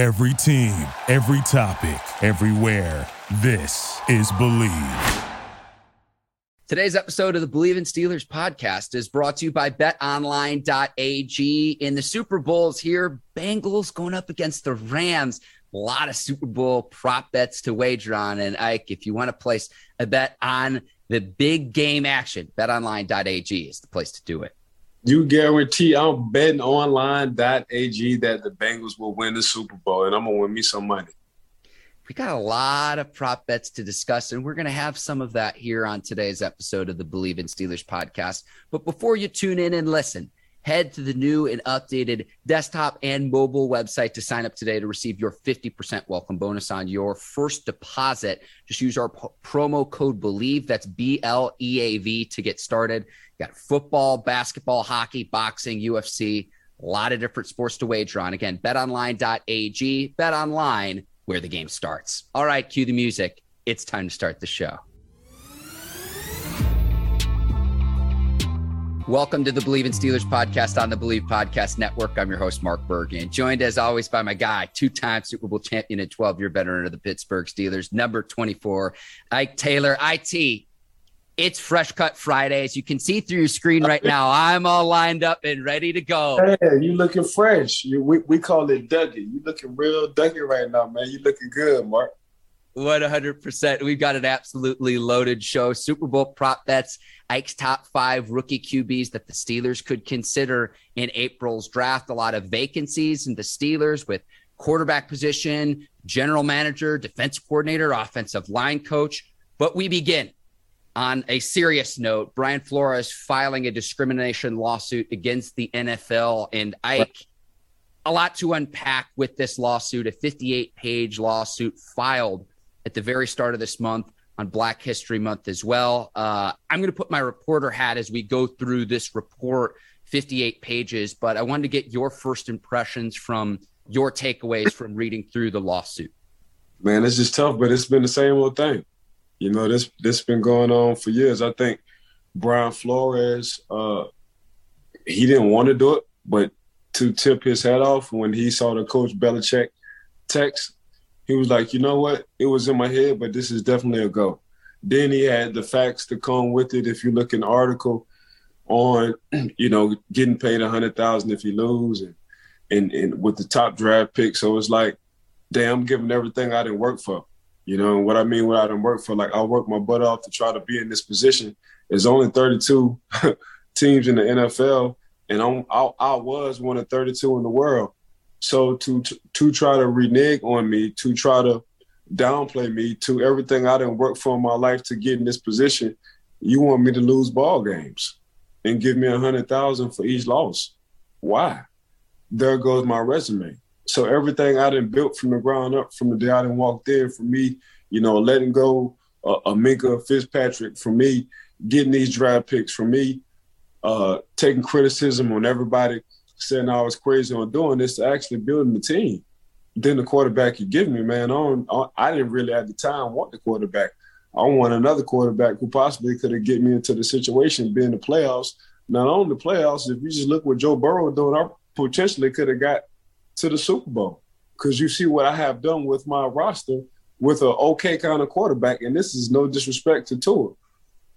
Every team, every topic, everywhere. This is Bleav. Today's episode of the Bleav in Steelers podcast is brought to you by betonline.ag. In the Super Bowls here, Bengals going up against the Rams. A lot of Super Bowl prop bets to wager on. And Ike, if you want to place a bet on the big game action, betonline.ag is the place to do it. You guarantee I'm betting online.ag that the Bengals will win the Super Bowl and I'm to win me some money. We got a lot of prop bets to discuss, and we're to have some of that here on today's episode of the Bleav in Steelers podcast. But before you tune in and listen, head to the new and updated desktop and mobile website to sign up today to receive your 50% welcome bonus on your first deposit. Just use our p- promo code BLEAV, that's B L E A V, to get started. You got football, basketball, hockey, boxing, UFC, a lot of different sports to wager on. Again, betonline.ag, betonline where the game starts. All right, cue the music. It's time to start the show. Welcome to the Bleav in Steelers podcast on the Bleav Podcast Network. I'm your host, Mark Bergen, joined as always by my guy, two time Super Bowl champion and 12 year veteran of the Pittsburgh Steelers, number 24, Ike Taylor. IT, it's Fresh Cut Friday. As you can see through your screen right now, I'm all lined up and ready to go. Hey, you looking fresh. You, we, we call it Dougie. You looking real Dougie right now, man. You looking good, Mark. 100%. We've got an absolutely loaded show. Super Bowl prop bets, Ike's top five rookie QBs that the Steelers could consider in April's draft. A lot of vacancies in the Steelers with quarterback position, general manager, defense coordinator, offensive line coach. But we begin on a serious note. Brian Flores filing a discrimination lawsuit against the NFL. And Ike, a lot to unpack with this lawsuit, a 58 page lawsuit filed at the very start of this month on Black History Month as well. Uh, I'm going to put my reporter hat as we go through this report, 58 pages, but I wanted to get your first impressions from your takeaways from reading through the lawsuit. Man, it's just tough, but it's been the same old thing. You know, this this been going on for years. I think Brian Flores, uh, he didn't want to do it, but to tip his head off when he saw the coach Belichick text, he was like, you know what? It was in my head, but this is definitely a go. Then he had the facts to come with it. If you look in the article on, you know, getting paid a hundred thousand if you lose and, and and with the top draft pick. So it's like, damn, I'm giving everything I didn't work for. You know, what I mean what I didn't work for, like I worked my butt off to try to be in this position. There's only 32 teams in the NFL, and I'm, I, I was one of 32 in the world. So to, to try to renege on me, to try to downplay me, to everything I didn't work for in my life to get in this position, you want me to lose ball games and give me a hundred thousand for each loss. Why? There goes my resume. So everything I didn't built from the ground up, from the day I didn't walked in, for me, you know, letting go uh, a Minkah Fitzpatrick, for me, getting these draft picks, for me, uh, taking criticism on everybody saying I was crazy on doing this to actually building the team. Then the quarterback you give me, man, on I didn't really at the time want the quarterback. I want another quarterback who possibly could have get me into the situation, being the playoffs. Not only the playoffs, if you just look what Joe Burrow doing, I potentially could have got to the Super Bowl. Because you see what I have done with my roster with an okay kind of quarterback, and this is no disrespect to Tua.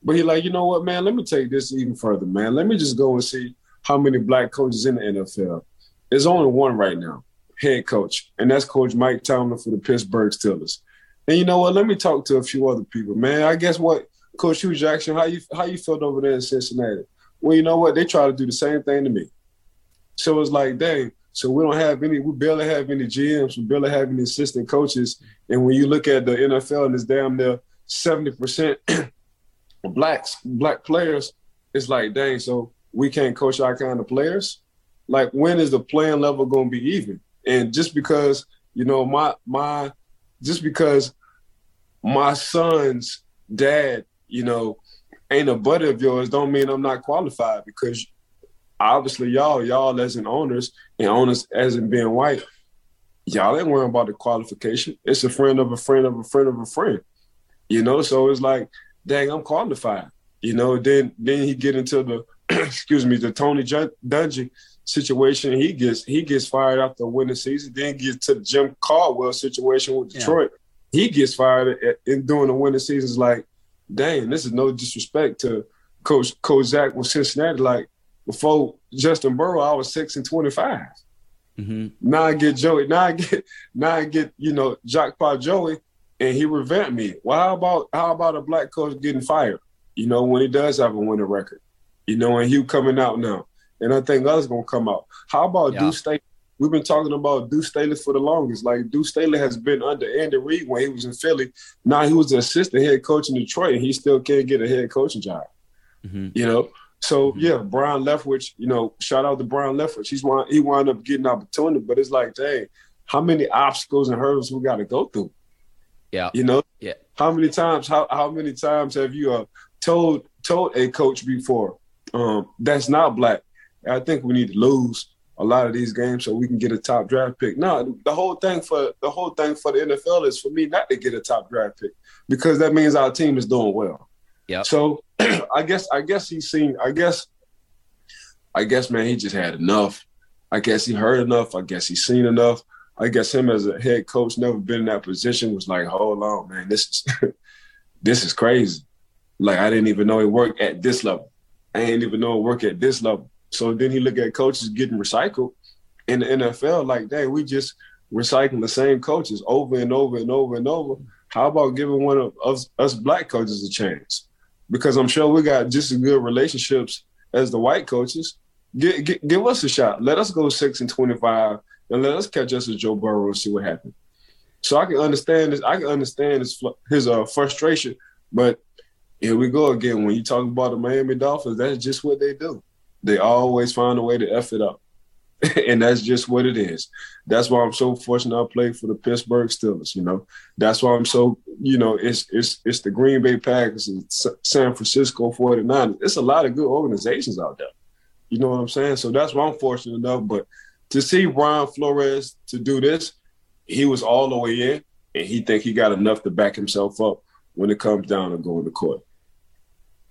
But he like, you know what, man, let me take this even further, man. Let me just go and see how many black coaches in the NFL. There's only one right now, head coach, and that's Coach Mike Tomlin for the Pittsburgh Steelers. And you know what? Let me talk to a few other people, man. I guess what, Coach Hue Jackson, how you how you felt over there in Cincinnati? Well, you know what? They try to do the same thing to me. So it's like, dang. So we don't have any. We barely have any GMs. We barely have any assistant coaches. And when you look at the NFL and it's damn near seventy percent blacks, black players, it's like, dang. So we can't coach our kind of players. Like, when is the playing level going to be even? And just because you know my my, just because my son's dad, you know, ain't a buddy of yours, don't mean I'm not qualified because obviously y'all, y'all as in owners and owners as in being white, y'all ain't worrying about the qualification. It's a friend of a friend of a friend of a friend. You know, so it's like, dang, I'm qualified. You know, then then he get into the excuse me, the Tony Dungy situation. He gets he gets fired after winning season. Then gets to the Jim Caldwell situation with Detroit. Yeah. He gets fired in doing the winning seasons. Like, dang, this is no disrespect to Coach Zac with Cincinnati. Like before Justin Burrow, I was six and twenty five. Mm-hmm. Now I get Joey. Now I get now I get you know Jackpot Joey, and he revamped me. Well, how about how about a black coach getting fired? You know when he does have a winning record. You know, and Hue coming out now, and I think others gonna come out. How about yeah. Deuce Staley? We've been talking about Deuce Staley for the longest. Like Deuce Staley has been under Andy Reid when he was in Philly. Now he was the assistant head coach in Detroit, and he still can't get a head coaching job. Mm-hmm. You know, so mm-hmm. yeah, Byron Leftwich. You know, shout out to Byron Leftwich. He's one. He wound up getting opportunity, but it's like, dang, how many obstacles and hurdles we got to go through? Yeah, you know, yeah. How many times? How how many times have you uh, told told a coach before um, that's not black? I think we need to lose a lot of these games so we can get a top draft pick. No, the whole thing for the whole thing for the NFL is for me not to get a top draft pick because that means our team is doing well. Yeah. So I guess I guess he's seen. I guess I guess man, he just had enough. I guess he heard enough. I guess he's seen enough. I guess him as a head coach, never been in that position, was like, hold on, man, this is this is crazy. Like I didn't even know he worked at this level. I didn't even know he worked at this level. So then he look at coaches getting recycled in the NFL. Like, dang, we just recycling the same coaches over and over and over and over. How about giving one of us, us black coaches a chance? Because I'm sure we got just as good relationships as the white coaches. Give us a shot. Let us go six and twenty-five, and let us catch us as Joe Burrow and see what happens. So I can understand this. I can understand his his uh, frustration, but here we go again. When you talk about the Miami Dolphins, that's just what they do. They always find a way to f it up, and that's just what it is. That's why I'm so fortunate I played for the Pittsburgh Steelers. You know, that's why I'm so you know it's it's it's the Green Bay Packers and San Francisco 49ers. It's a lot of good organizations out there. You know what I'm saying? So that's why I'm fortunate enough. But to see Brian Flores to do this, he was all the way in, and he think he got enough to back himself up when it comes down to going to court.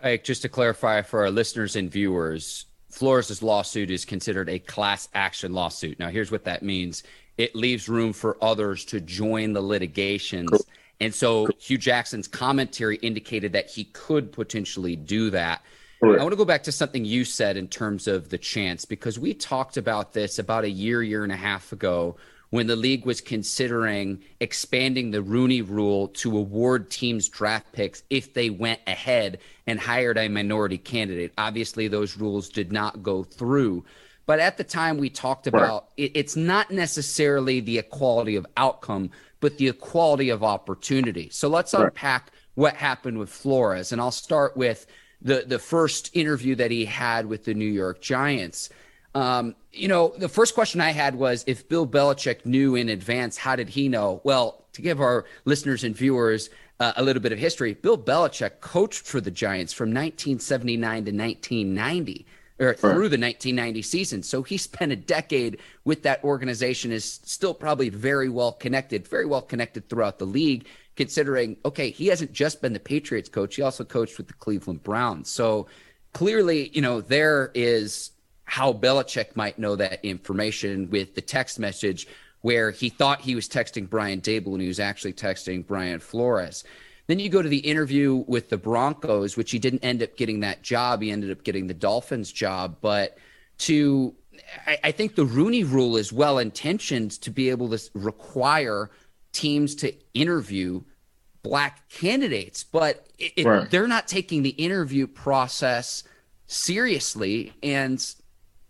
Ike, just to clarify for our listeners and viewers, Flores' lawsuit is considered a class action lawsuit. Now, here's what that means it leaves room for others to join the litigations. Cool. And so Hue Jackson's commentary indicated that he could potentially do that. I want to go back to something you said in terms of the chance, because we talked about this about a year, year and a half ago when the league was considering expanding the Rooney rule to award teams draft picks if they went ahead and hired a minority candidate. Obviously, those rules did not go through. But at the time, we talked about right. it, it's not necessarily the equality of outcome, but the equality of opportunity. So let's right. unpack what happened with Flores. And I'll start with the, the first interview that he had with the New York Giants. Um, you know, the first question I had was if Bill Belichick knew in advance, how did he know? Well, to give our listeners and viewers uh, a little bit of history, Bill Belichick coached for the Giants from 1979 to 1990 or through the 1990 season. So he spent a decade with that organization is still probably very well connected, very well connected throughout the league considering okay, he hasn't just been the Patriots coach, he also coached with the Cleveland Browns. So clearly, you know, there is how Belichick might know that information with the text message where he thought he was texting Brian Daboll and he was actually texting Brian Flores. Then you go to the interview with the Broncos, which he didn't end up getting that job. He ended up getting the Dolphins job. But to, I, I think the Rooney rule is well intentioned to be able to require teams to interview black candidates, but it, it, they're not taking the interview process seriously. And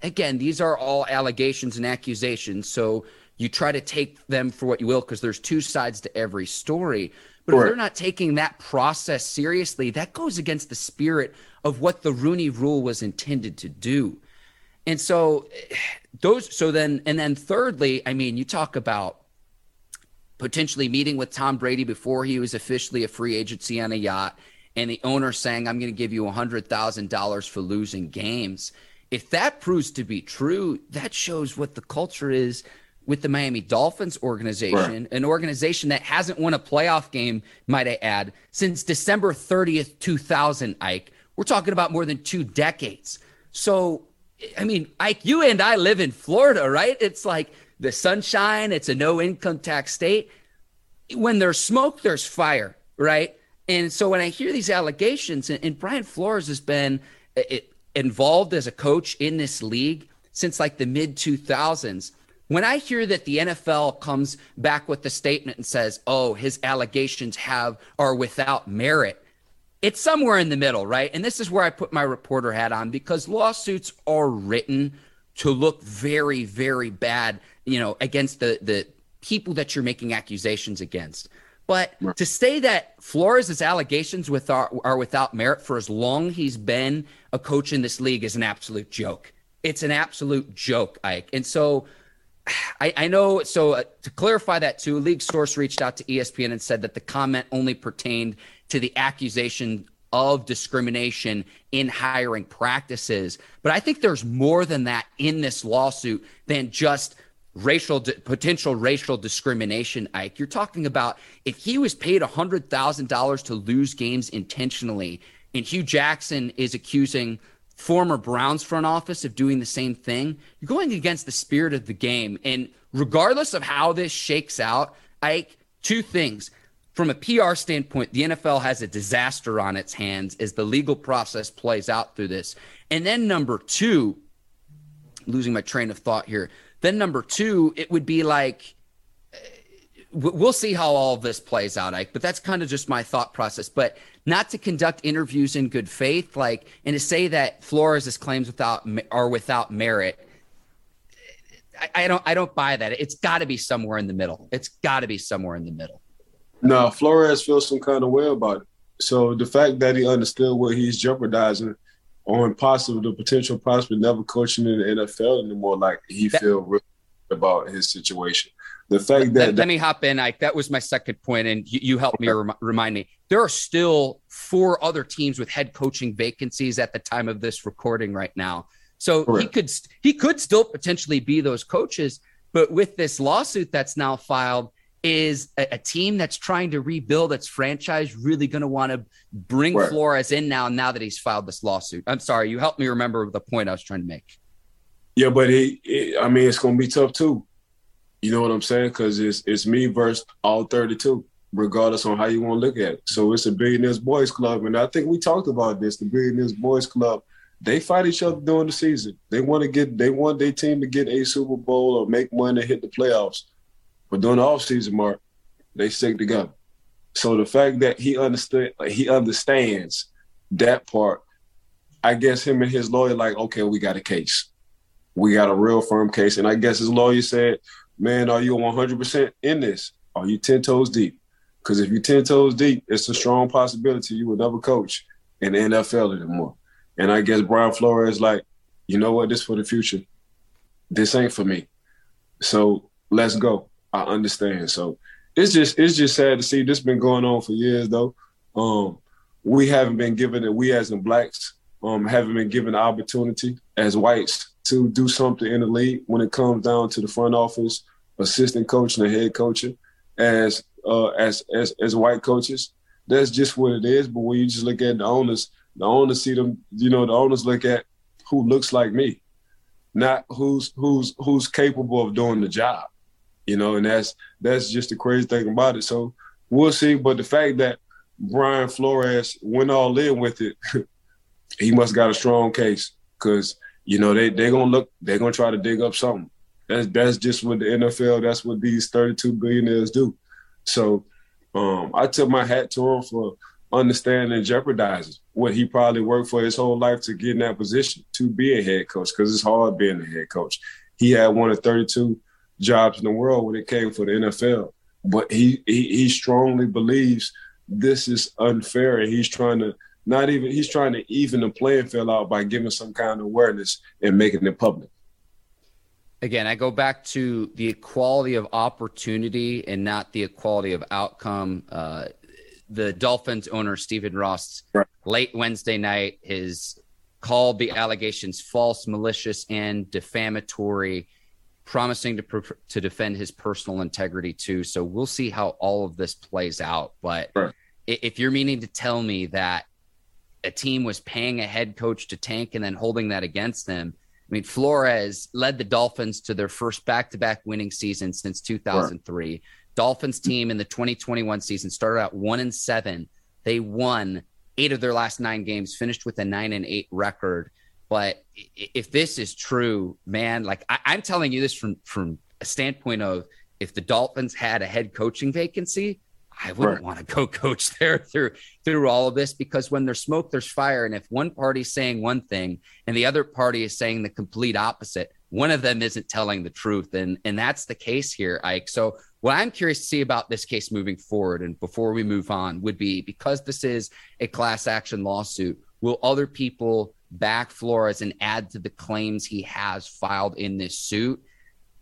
again, these are all allegations and accusations. So you try to take them for what you will because there's two sides to every story. But if they're not taking that process seriously, that goes against the spirit of what the Rooney rule was intended to do. And so eh, those so then and then thirdly, I mean, you talk about potentially meeting with Tom Brady before he was officially a free agency on a yacht and the owner saying, I'm going to give you $100,000 for losing games if that proves to be true, that shows what the culture is with the Miami Dolphins organization, right. an organization that hasn't won a playoff game, might I add, since December 30th, 2000, Ike. We're talking about more than two decades. So I mean, Ike, you and I live in Florida, right? It's like the sunshine, it's a no income tax state. When there's smoke, there's fire, right? And so when I hear these allegations, and, and Brian Flores has been it, involved as a coach in this league since like the mid 2000s. When I hear that the NFL comes back with the statement and says, "Oh, his allegations have are without merit," it's somewhere in the middle, right? And this is where I put my reporter hat on because lawsuits are written to look very, very bad, you know, against the the people that you're making accusations against. But to say that Flores' allegations with are, are without merit for as long he's been a coach in this league is an absolute joke. It's an absolute joke, Ike. And so I, I know. So uh, to clarify that too, league source reached out to ESPN and said that the comment only pertained to the accusation of discrimination in hiring practices. But I think there's more than that in this lawsuit than just racial potential racial discrimination ike you're talking about if he was paid $100000 to lose games intentionally and Hue jackson is accusing former browns front office of doing the same thing you're going against the spirit of the game and regardless of how this shakes out ike two things from a PR standpoint, the NFL has a disaster on its hands as the legal process plays out through this. And then number two, losing my train of thought here. Then number two, it would be like uh, we'll see how all of this plays out, Ike. But that's kind of just my thought process. But not to conduct interviews in good faith, like, and to say that Flores' claims without are without merit. I, I don't. I don't buy that. It's got to be somewhere in the middle. It's got to be somewhere in the middle. No, Flores feels some kind of way about it. So the fact that he understood what he's jeopardizing on possible the potential prospect never coaching in the NFL anymore. Like he that, feel really about his situation. The fact that, let, me hop in, Ike. That was my second point, and you, you helped me rem- remind me. There are still four other teams with head coaching vacancies at the time of this recording right now. So Correct. he could he could still potentially be those coaches, but with this lawsuit that's now filed, is a, a, team that's trying to rebuild its franchise really going to want to bring right. Flores in now? Now that he's filed this lawsuit, I'm sorry, you helped me remember the point I was trying to make. Yeah, but it, it I mean, it's going to be tough too. You know what I'm saying? Because it's it's me versus all 32, regardless on how you want to look at it. So it's a billionaires boys club, and I think we talked about this. The billionaires boys club, they fight each other during the season. They want to get, they want their team to get a Super Bowl or make money, to hit the playoffs but during the offseason, Mark, they stick together. So the fact that he understood, he understands that part, I guess him and his lawyer like, okay, we got a case. We got a real firm case. And I guess his lawyer said, man, are you 100% in this? Are you 10 toes deep? Because if you're 10 toes deep, it's a strong possibility you will never coach in the NFL anymore. And I guess Brian Flores like, you know what, this for the future. This ain't for me. So let's go. I understand. So it's just it's just sad to see this been going on for years though. Um, we haven't been given it. We as in blacks um, haven't been given the opportunity as whites to do something in the league when it comes down to the front office, assistant coach, and the head coach As uh, as as as white coaches, that's just what it is. But when you just look at the owners, the owners see them. You know, the owners look at who looks like me, not who's who's who's capable of doing the job you know, and that's that's just the crazy thing about it. So we'll see. But the fact that Brian Flores went all in with it, he must got a strong case because you know they they're gonna look they're gonna try to dig up something. That's that's just what the NFL. That's what these 32 billionaires do. So um, I took my hat to him for understanding and jeopardizing what he probably worked for his whole life to get in that position to be a head coach because it's hard being a head coach. He had one of 32 jobs in the world when it came for the NFL. But he, he he strongly believes this is unfair, and he's trying to not even he's trying to even the playing field out by giving some kind of awareness and making it public. Again, I go back to the equality of opportunity and not the equality of outcome. Uh, the Dolphins owner Stephen Ross right. late Wednesday night has called the allegations false, malicious, and defamatory promising to to defend his personal integrity too. So we'll see how all of this plays out. But sure. if you're meaning to tell me that a team was paying a head coach to tank and then holding that against them, I mean, Flores led the Dolphins to their first back to back winning season since 2003. Right. Dolphins team in the 2021 season started out one and seven. They won eight of their last nine games, finished with a nine and eight record. But if this is true, man, like I, I'm telling you this from from a standpoint of if the Dolphins had a head coaching vacancy, I wouldn't right. want to go coach there through through all of this because when there's smoke, there's fire. And if one party's saying one thing and the other party is saying the complete opposite, one of them isn't telling the truth. And and that's the case here, Ike. So what I'm curious to see about this case moving forward, and before we move on, would be because this is a class action lawsuit, will other people back Flores and add to the claims he has filed in this suit?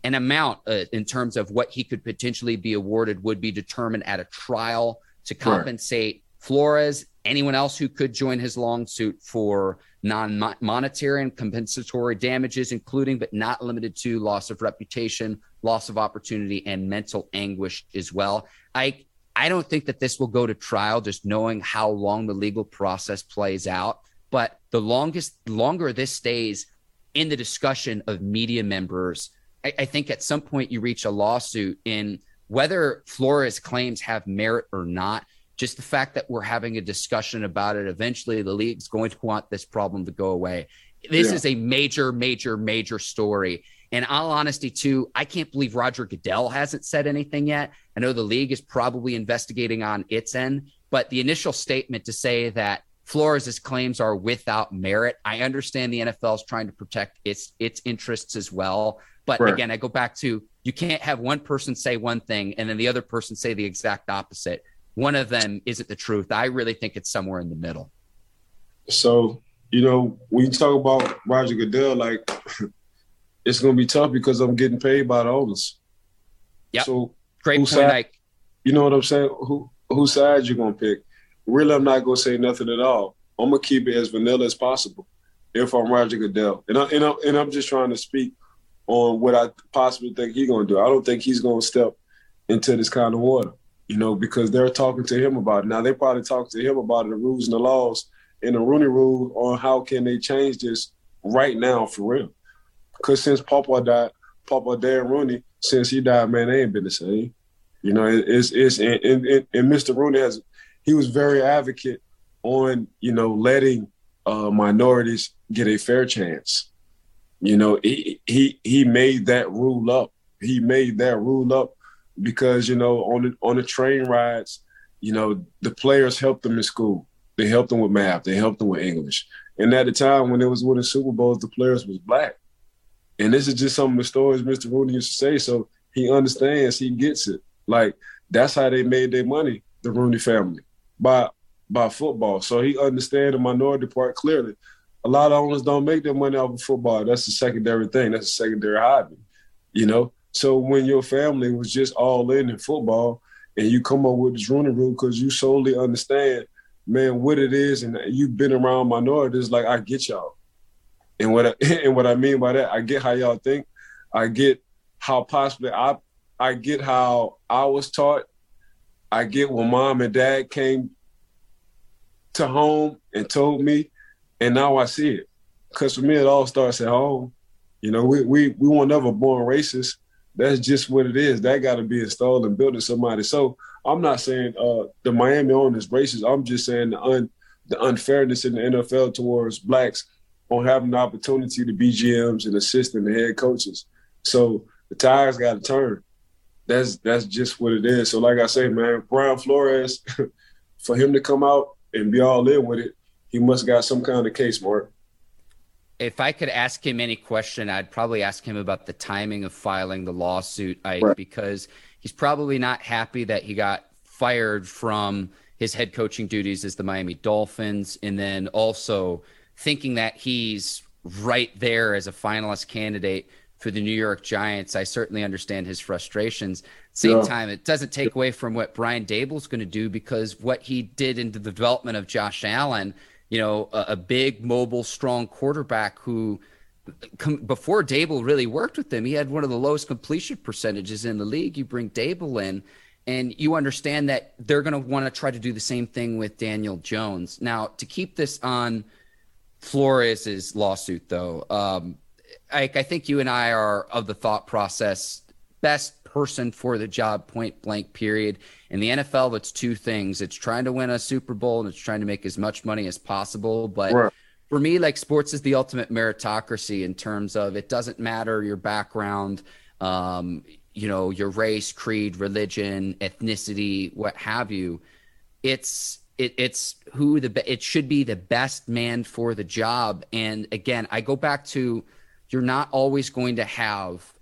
An amount uh, in terms of what he could potentially be awarded would be determined at a trial to compensate sure. Flores, anyone else who could join his lawsuit for non monetary and compensatory damages, including but not limited to loss of reputation, loss of opportunity, and mental anguish as well. I I don't think that this will go to trial, just knowing how long the legal process plays out. But the longest longer this stays in the discussion of media members, I, I think at some point you reach a lawsuit in whether Flores claims have merit or not just the fact that we're having a discussion about it eventually the league's going to want this problem to go away this yeah. is a major major major story and all honesty too i can't believe roger goodell hasn't said anything yet i know the league is probably investigating on its end but the initial statement to say that Flores' claims are without merit. I understand the NFL is trying to protect its its interests as well. But right. again, I go back to you can't have one person say one thing and then the other person say the exact opposite one of them isn't the truth. I really think it's somewhere in the middle. So, you know, when you talk about Roger Goodell, like it's going to be tough because I'm getting paid by the owners. Yeah. So, great point, side, Ike. You know what I'm saying? Who whose side you going to pick? Really, I'm not going to say nothing at all. I'm going to keep it as vanilla as possible if I'm Roger Goodell. And, I, and, I, and I'm just trying to speak on what I possibly think he's going to do. I don't think he's going to step into this kind of water you know, because they're talking to him about it. Now they probably talk to him about the rules and the laws and the Rooney Rule on how can they change this right now for real. Because since Papa died, Papa Dan Rooney, since he died, man, they ain't been the same. You know, it's it's and, and, and Mr. Rooney has he was very advocate on you know letting uh, minorities get a fair chance. You know, he he he made that rule up. He made that rule up because you know on the on the train rides, you know the players helped them in school. They helped them with math. They helped them with English. And at the time when it was winning Super Bowls, the players was black. And this is just some of the stories Mr. Rooney used to say. So he understands, he gets it. Like that's how they made their money, the Rooney family, by by football. So he understands the minority part clearly. A lot of owners don't make their money off of football. That's a secondary thing. That's a secondary hobby, you know. So when your family was just all in in football, and you come up with this Rooney Rule because you solely understand, man, what it is, and you've been around minorities, like I get y'all. And what I, and what I mean by that, I get how y'all think. I get how possibly I I get how I was taught. I get when mom and dad came to home and told me, and now I see it. Because for me, it all starts at home. You know, we we we were never born racist that's just what it is. That got to be installed and built in somebody. So I'm not saying uh, the Miami owners racist. I'm just saying the un, the unfairness in the NFL towards blacks on having the opportunity to be GMs and assistant and head coaches. So the tires got to turn. That's that's just what it is. So like I say, man, Brian Flores, for him to come out and be all in with it, he must got some kind of case, Mark if I could ask him any question, I'd probably ask him about the timing of filing the lawsuit, Ike, right. because he's probably not happy that he got fired from his head coaching duties as the Miami Dolphins, and then also thinking that he's right there as a finalist candidate for the New York Giants. I certainly understand his frustrations. Same yeah. time, it doesn't take away from what Brian Daboll's going to do because what he did into the development of Josh Allen – you know, a, a big, mobile, strong quarterback who com- before Daboll really worked with him, he had one of the lowest completion percentages in the league. You bring Daboll in, and you understand that they're going to want to try to do the same thing with Daniel Jones. Now, to keep this on Flores's lawsuit, though, um, Ike, I think you and I are of the thought process best person for the job, point blank, period. In the NFL, it's two things it's trying to win a Super Bowl and it's trying to make as much money as possible. But right. for me, like sports is the ultimate meritocracy in terms of it doesn't matter your background, um, you know, your race, creed, religion, ethnicity, what have you. It's it, it's who the it should be the best man for the job. And again, I go back to you're not always going to have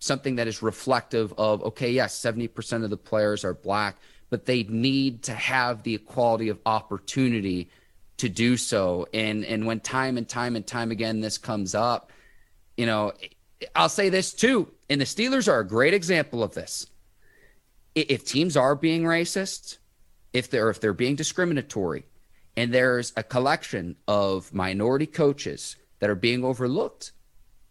something that is reflective of okay yes 70% of the players are black but they need to have the equality of opportunity to do so. And and when time and time and time again this comes up you know i'll say this too and the steelers are a great example of this. If teams are being racist if they're if they're being discriminatory and there's a collection of minority coaches that are being overlooked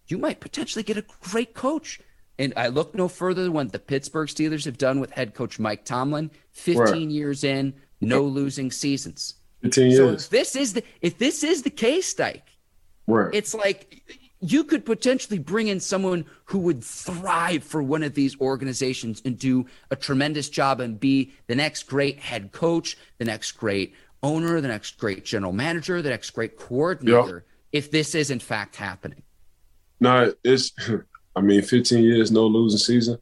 you might potentially get a great coach and I look no further than what the Pittsburgh Steelers have done with head coach Mike Tomlin. 15 right. years in, no losing seasons. 15 years. So if this is the if this is the case, Ike, right. it's like you could potentially bring in someone who would thrive for one of these organizations and do a tremendous job and be the next great head coach, the next great owner, the next great general manager, the next great coordinator, yep. if this is in fact happening. No, it's I mean, 15 years, no losing season.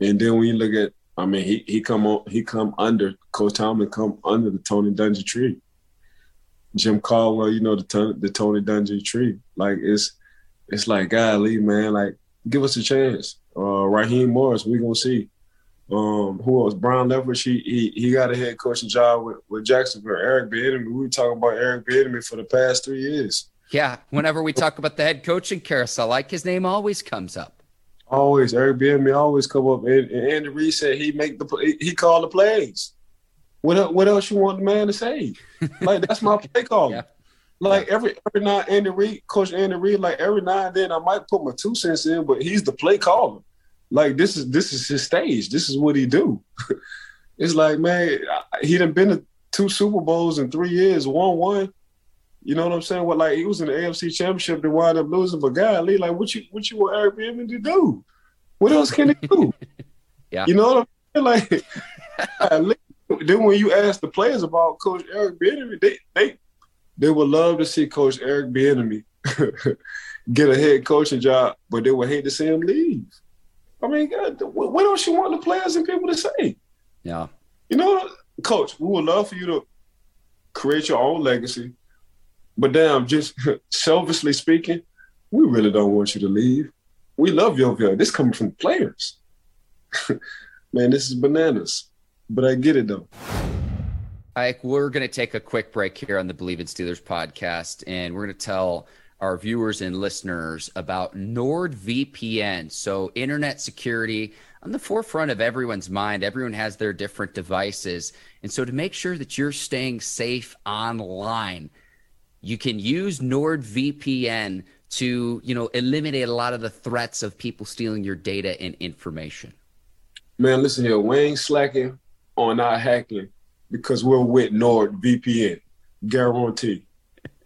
And then when you look at, I mean, he he come on, he come under Coach Tomlin come under the Tony Dungy tree. Jim Caldwell, you know the the Tony Dungy tree. Like it's it's like golly, man, like give us a chance. Uh, Raheem Morris, we gonna see. Um, who else? Byron Leftwich, he, he he got a head coaching job with, with Jacksonville. Eric Bieniemy, we were talking about Eric Bieniemy for the past three years. Yeah, whenever we talk about the head coaching carousel, like his name always comes up. Always, Eric Bieniemy always come up. And, and Andy Reid said he make the he called the plays. What what else you want the man to say? Like that's my play call. yeah. Like yeah. every every now Andy Reid, Coach Andy Reid, like every now and then I might put my two cents in, but he's the play caller. Like this is this is his stage. This is what he do. it's like man, he done been to two Super Bowls in three years, one one. You know what I'm saying? What like he was in the AFC Championship and wind up losing, but golly, like what you what you want Eric Bieniemy to do? What else can he do? yeah, you know what I'm saying? Like then when you ask the players about Coach Eric Bieniemy, they they they would love to see Coach Eric Bieniemy get a head coaching job, but they would hate to see him leave. I mean, God, what else you want the players and people to say? Yeah, you know, Coach, we would love for you to create your own legacy but damn, just selfishly speaking, we really don't want you to leave. We love Yovel. This coming from players. Man, this is bananas. But I get it though. Ike, we're going to take a quick break here on the Bleav in Steelers podcast, and we're going to tell our viewers and listeners about NordVPN. So, internet security on the forefront of everyone's mind. Everyone has their different devices. And so, to make sure that you're staying safe online, you can use NordVPN to, you know, eliminate a lot of the threats of people stealing your data and information. Man, listen here, we ain't slacking on our hacking because we're with NordVPN. Guarantee.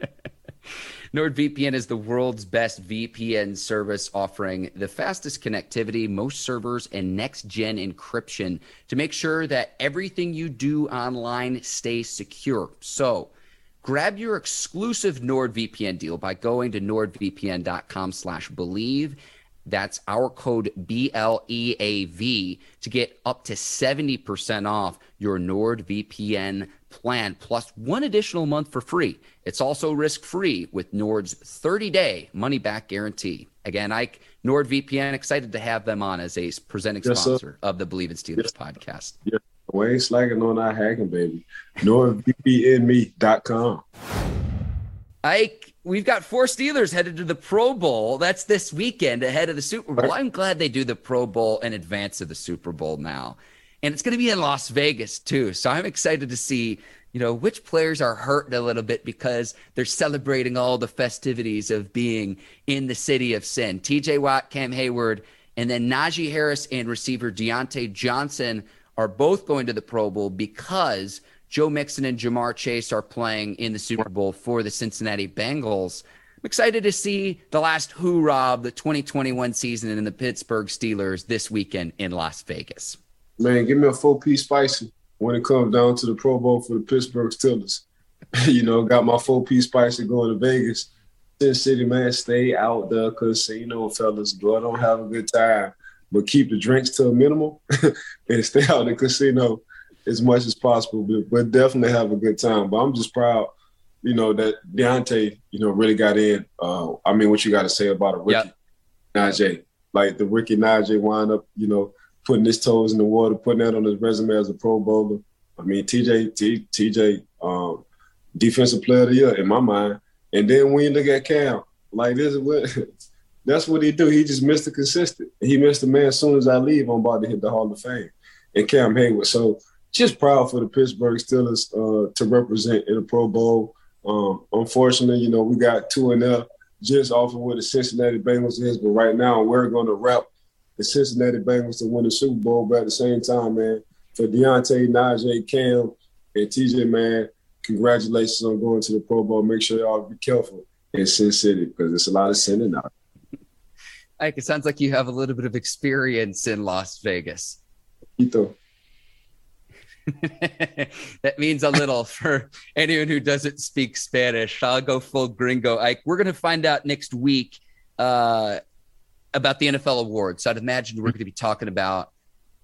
NordVPN is the world's best VPN service offering the fastest connectivity, most servers, and next gen encryption to make sure that everything you do online stays secure. So, Grab your exclusive NordVPN deal by going to nordvpn.com slash bleav. That's our code BLEAV to get up to 70% off your NordVPN plan plus one additional month for free. It's also risk free with Nord's 30 day money back guarantee. Again, Ike, NordVPN, excited to have them on as a presenting yes, sponsor sir. of the Bleav in Steelers yes. podcast. Yes. We ain't slacking on our hacking, baby. NordVPNme.com. Ike, we've got four Steelers headed to the Pro Bowl. That's this weekend ahead of the Super Bowl. I'm glad they do the Pro Bowl in advance of the Super Bowl now. And it's going to be in Las Vegas too. So I'm excited to see, you know, which players are hurting a little bit because they're celebrating all the festivities of being in the city of sin. TJ Watt, Cam Heyward, and then Najee Harris and receiver Diontae Johnson are both going to the Pro Bowl because Joe Mixon and Ja'Marr Chase are playing in the Super Bowl for the Cincinnati Bengals. I'm excited to see the last hoorah of the 2021 season in the Pittsburgh Steelers this weekend in Las Vegas. Man, give me a full piece spicy when it comes down to the Pro Bowl for the Pittsburgh Steelers. you know, got my full piece spicy going to Vegas. Sin City, man, stay out there because, the casino, fellas. Go don't have a good time, but keep the drinks to a minimum and stay out of the casino as much as possible. But, but definitely have a good time. But I'm just proud, you know, that Diontae, you know, really got in. Uh, I mean, what you got to say about a rookie, yep. Najee? Like the rookie Najee wind up, you know, putting his toes in the water, putting that on his resume as a Pro Bowler. I mean, TJ, T, TJ, um, defensive player of the year in my mind. And then when you look at Cam, like this is what that's what he do. He just missed the consistent. He missed the man as soon as I leave, I'm about to hit the Hall of Fame. And Cam Heyward. So just proud for the Pittsburgh Steelers uh, to represent in the Pro Bowl. Um, unfortunately, you know, we got two and up just off of where the Cincinnati Bengals is, but right now we're going to rep the Cincinnati Bengals to win the Super Bowl. But at the same time, man, for Diontae, Najee, Cam, and TJ, man, congratulations on going to the Pro Bowl. Make sure y'all be careful in Sin City because there's a lot of sinning out. Ike, it sounds like you have a little bit of experience in Las Vegas. Ito. that means a little for anyone who doesn't speak Spanish. I'll go full gringo. Ike, we're going to find out next week uh, about the NFL awards. So I'd imagine we're going to be talking about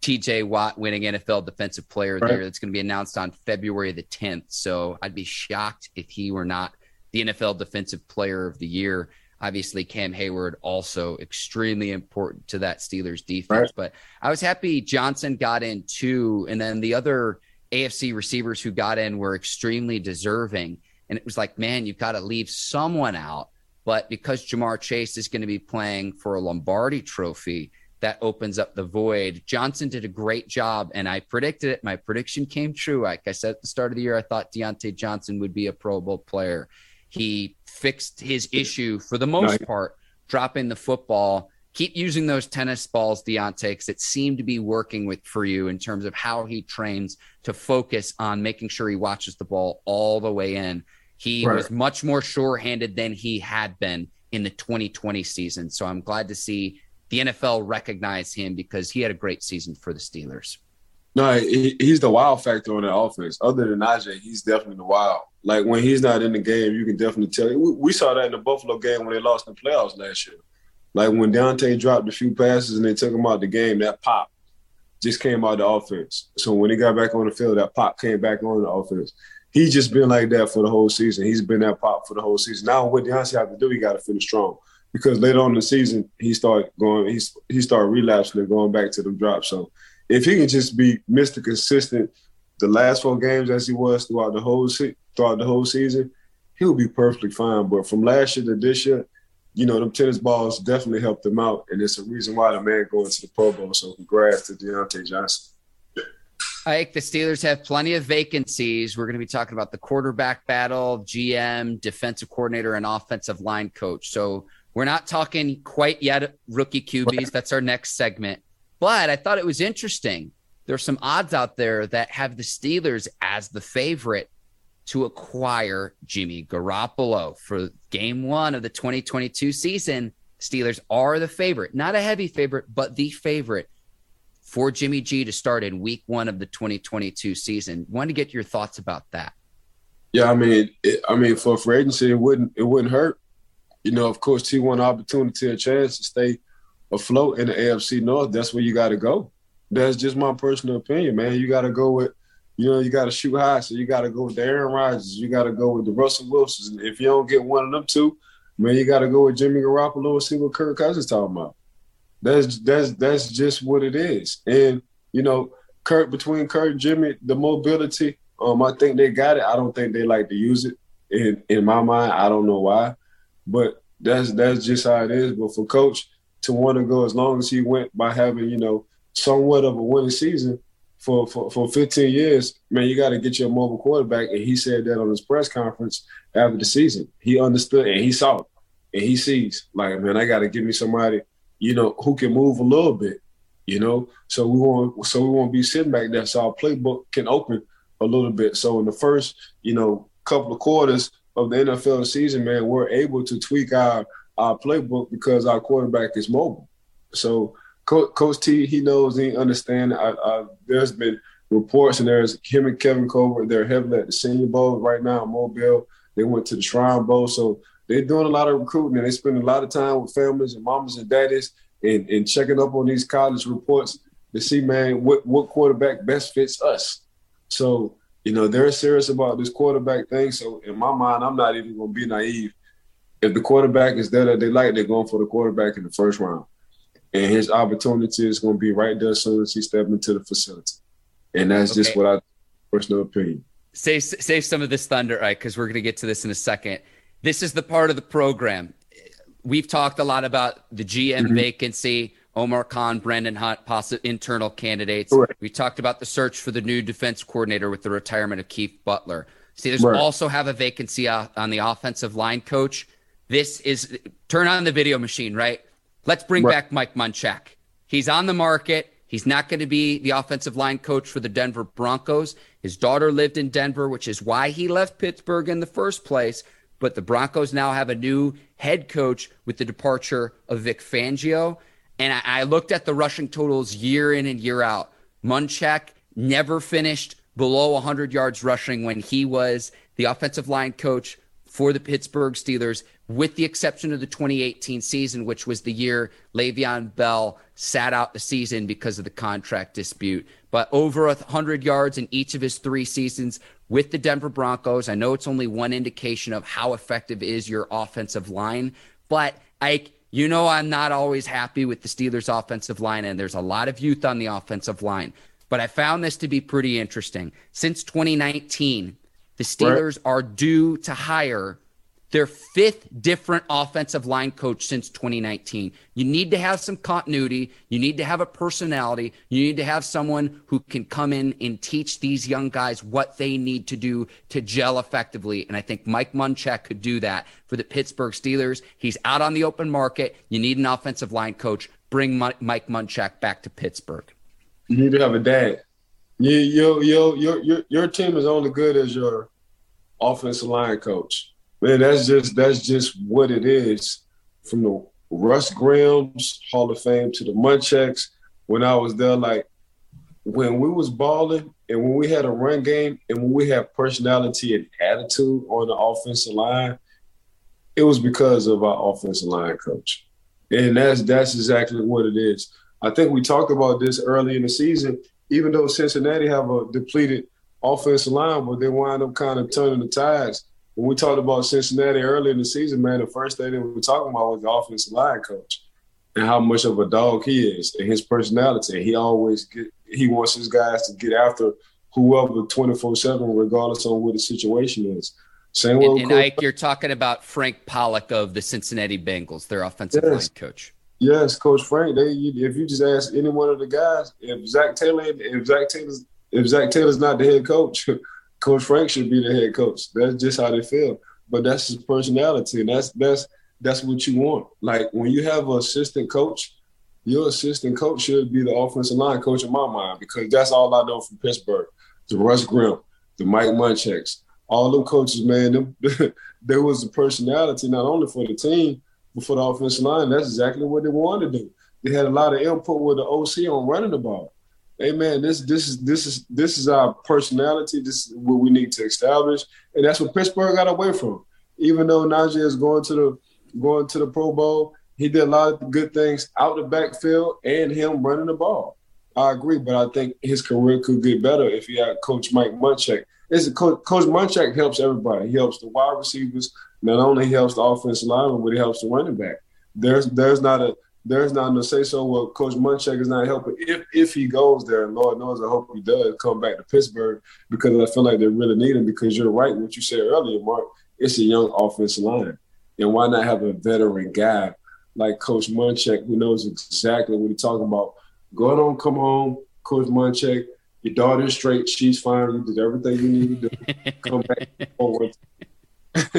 TJ Watt winning NFL Defensive Player of the Year. That's going to be announced on February the 10th. So I'd be shocked if he were not the NFL Defensive Player of the Year. Obviously, Cam Heyward also extremely important to that Steelers defense. Right. But I was happy Johnson got in too. And then the other AFC receivers who got in were extremely deserving. And it was like, man, you've got to leave someone out. But because Ja'Marr Chase is going to be playing for a Lombardi trophy, that opens up the void. Johnson did a great job, and I predicted it. My prediction came true. Like I said at the start of the year, I thought Diontae Johnson would be a Pro Bowl player. He fixed his issue for the most part, dropping the football. Keep using those tennis balls, Diontae, because it seemed to be working with for you in terms of how he trains to focus on making sure he watches the ball all the way in. He right. was much more sure-handed than he had been in the 2020 season. So I'm glad to see the NFL recognize him because he had a great season for the Steelers. No, he, he's the wild factor on the offense. Other than Najee, he's definitely the wild. Like when he's not in the game, you can definitely tell. We, we saw that in the Buffalo game when they lost in the playoffs last year. Like when Dante dropped a few passes and they took him out of the game, that pop just came out of the offense. So when he got back on the field, that pop came back on the offense. He's just been like that for the whole season. He's been that pop for the whole season. Now what Diontae have to do, he got to finish strong because later on in the season he started going he's he started relapsing and going back to the drop. So if he can just be Mr. Consistent the last four games as he was throughout the whole se- throughout the whole season, he'll be perfectly fine. But from last year to this year, you know, them tennis balls definitely helped him out. And it's a reason why the man going to the Pro Bowl. So congrats to Diontae Johnson. Ike, the Steelers have plenty of vacancies. We're going to be talking about the quarterback battle, GM, defensive coordinator, and offensive line coach. So we're not talking quite yet rookie QBs. That's our next segment. But I thought it was interesting. There's some odds out there that have the Steelers as the favorite to acquire Jimmy Garoppolo for game one of the 2022 season. Steelers are the favorite, not a heavy favorite, but the favorite for Jimmy G to start in week one of the 2022 season. Want to get your thoughts about that? Yeah, I mean, it, I mean, for free agency, it wouldn't it wouldn't hurt you know, of course, T1 opportunity, a chance to stay afloat in the AFC North, that's where you got to go. That's just my personal opinion, man. You got to go with, you know, you got to shoot high. So you got to go with the Aaron Rodgers. You got to go with the Russell Wilsons. And if you don't get one of them two, man, you got to go with Jimmy Garoppolo and see what Kirk Cousins talking about. That's that's that's just what it is. And you know, Kirk between Kirk and Jimmy, the mobility. Um, I think they got it. I don't think they like to use it. In in my mind, I don't know why. But that's that's just how it is. But for coach to want to go as long as he went by having, you know, somewhat of a winning season for, for, for 15 years, man, you got to get your mobile quarterback. And he said that on his press conference after the season. He understood and he saw it. And he sees, like, man, I got to give me somebody, you know, who can move a little bit, you know. So we want so we won't be sitting back there. So our playbook can open a little bit. So in the first, you know, couple of quarters, of the NFL season, man, we're able to tweak our our playbook because our quarterback is mobile. So Coach, Coach T, he knows, he understands. I, I, there's been reports, and there's him and Kevin Colbert. They're heavily at the Senior Bowl right now in Mobile. They went to the Shrine Bowl, so they're doing a lot of recruiting, and they spend a lot of time with families and mamas and daddies, and, and checking up on these college reports to see, man, what what quarterback best fits us. So you know they're serious about this quarterback thing. So in my mind, I'm not even going to be naive. If the quarterback is there that they like, they're going for the quarterback in the first round and his opportunity is going to be right there as soon as he steps into the facility. And that's okay. just what I personal opinion. Save save some of this thunder, right? Because we're going to get to this in a second. This is the part of the program. We've talked a lot about the GM mm-hmm. vacancy. Omar Khan, Brandon Hunt, possible internal candidates. Right. We talked about the search for the new defense coordinator with the retirement of Keith Butler. See, there's right. also have a vacancy on the offensive line coach. This is turn on the video machine, right? Let's bring right. back Mike Munchak. He's on the market. He's not going to be the offensive line coach for the Denver Broncos. His daughter lived in Denver, which is why he left Pittsburgh in the first place. But the Broncos now have a new head coach with the departure of Vic Fangio. And I, I looked at the rushing totals year in and year out. Munchak never finished below 100 yards rushing when he was the offensive line coach for the Pittsburgh Steelers, with the exception of the 2018 season, which was the year Le'Veon Bell sat out the season because of the contract dispute. But over 100 yards in each of his three seasons with the Denver Broncos. I know it's only one indication of how effective is your offensive line, but Ike, you know I'm not always happy with the Steelers' offensive line, and there's a lot of youth on the offensive line. But I found this to be pretty interesting. Since 2019, the Steelers right. are due to hire their fifth different offensive line coach since 2019. You need to have some continuity. You need to have a personality. You need to have someone who can come in and teach these young guys what they need to do to gel effectively. And I think Mike Munchak could do that for the Pittsburgh Steelers. He's out on the open market. You need an offensive line coach. Bring Mike Munchak back to Pittsburgh. You need to have a dad. You, you, you, your, your, your team is only good as your offensive line coach. Man, that's just that's just what it is. From the Russ Grimm's Hall of Fame to the Munchaks, when I was there, like when we was balling and when we had a run game and when we had personality and attitude on the offensive line, it was because of our offensive line coach. And that's that's exactly what it is. I think we talked about this early in the season even though Cincinnati have a depleted offensive line, but they wind up kind of turning the tides. When we talked about Cincinnati early in the season, man, the first thing that we were talking about was the offensive line coach and how much of a dog he is and his personality. He always get he wants his guys to get after whoever 24-7, regardless on what the situation is. Same and, and Ike, you're talking about Frank Pollack of the Cincinnati Bengals, their offensive yes. line coach. Yes, Coach Frank. They, if you just ask any one of the guys, if Zac Taylor, if Zac Taylor's, if Zac Taylor's not the head coach, Coach Frank should be the head coach. That's just how they feel. But that's his personality, that's that's that's what you want. Like when you have an assistant coach, your assistant coach should be the offensive line coach in my mind because that's all I know from Pittsburgh. The Russ Grimm, the Mike Munchaks, all them coaches, man. Them, there was a personality not only for the team for the offensive line. That's exactly what they wanted to do. They had a lot of input with the OC on running the ball. Hey man, this this is this is this is our personality. This is what we need to establish, and that's what Pittsburgh got away from. Even though Najee is going to the going to the Pro Bowl, he did a lot of good things out the backfield and him running the ball. I agree, but I think his career could get better if he had Coach Mike Munchak. It's Coach, Coach Munchak helps everybody. He helps the wide receivers, not only helps the offensive lineman, but he helps the running back. There's there's not a there's not no say so. Well, Coach Munchak is not helping if if he goes there. And Lord knows, I hope he does come back to Pittsburgh because I feel like they really need him. Because you're right, what you said earlier, Mark. It's a young offensive line, and why not have a veteran guy like Coach Munchak who knows exactly what he's talking about? Go on, come home, Coach Munchak. Your daughter's straight. She's fine. You did everything you need to do. come back forward.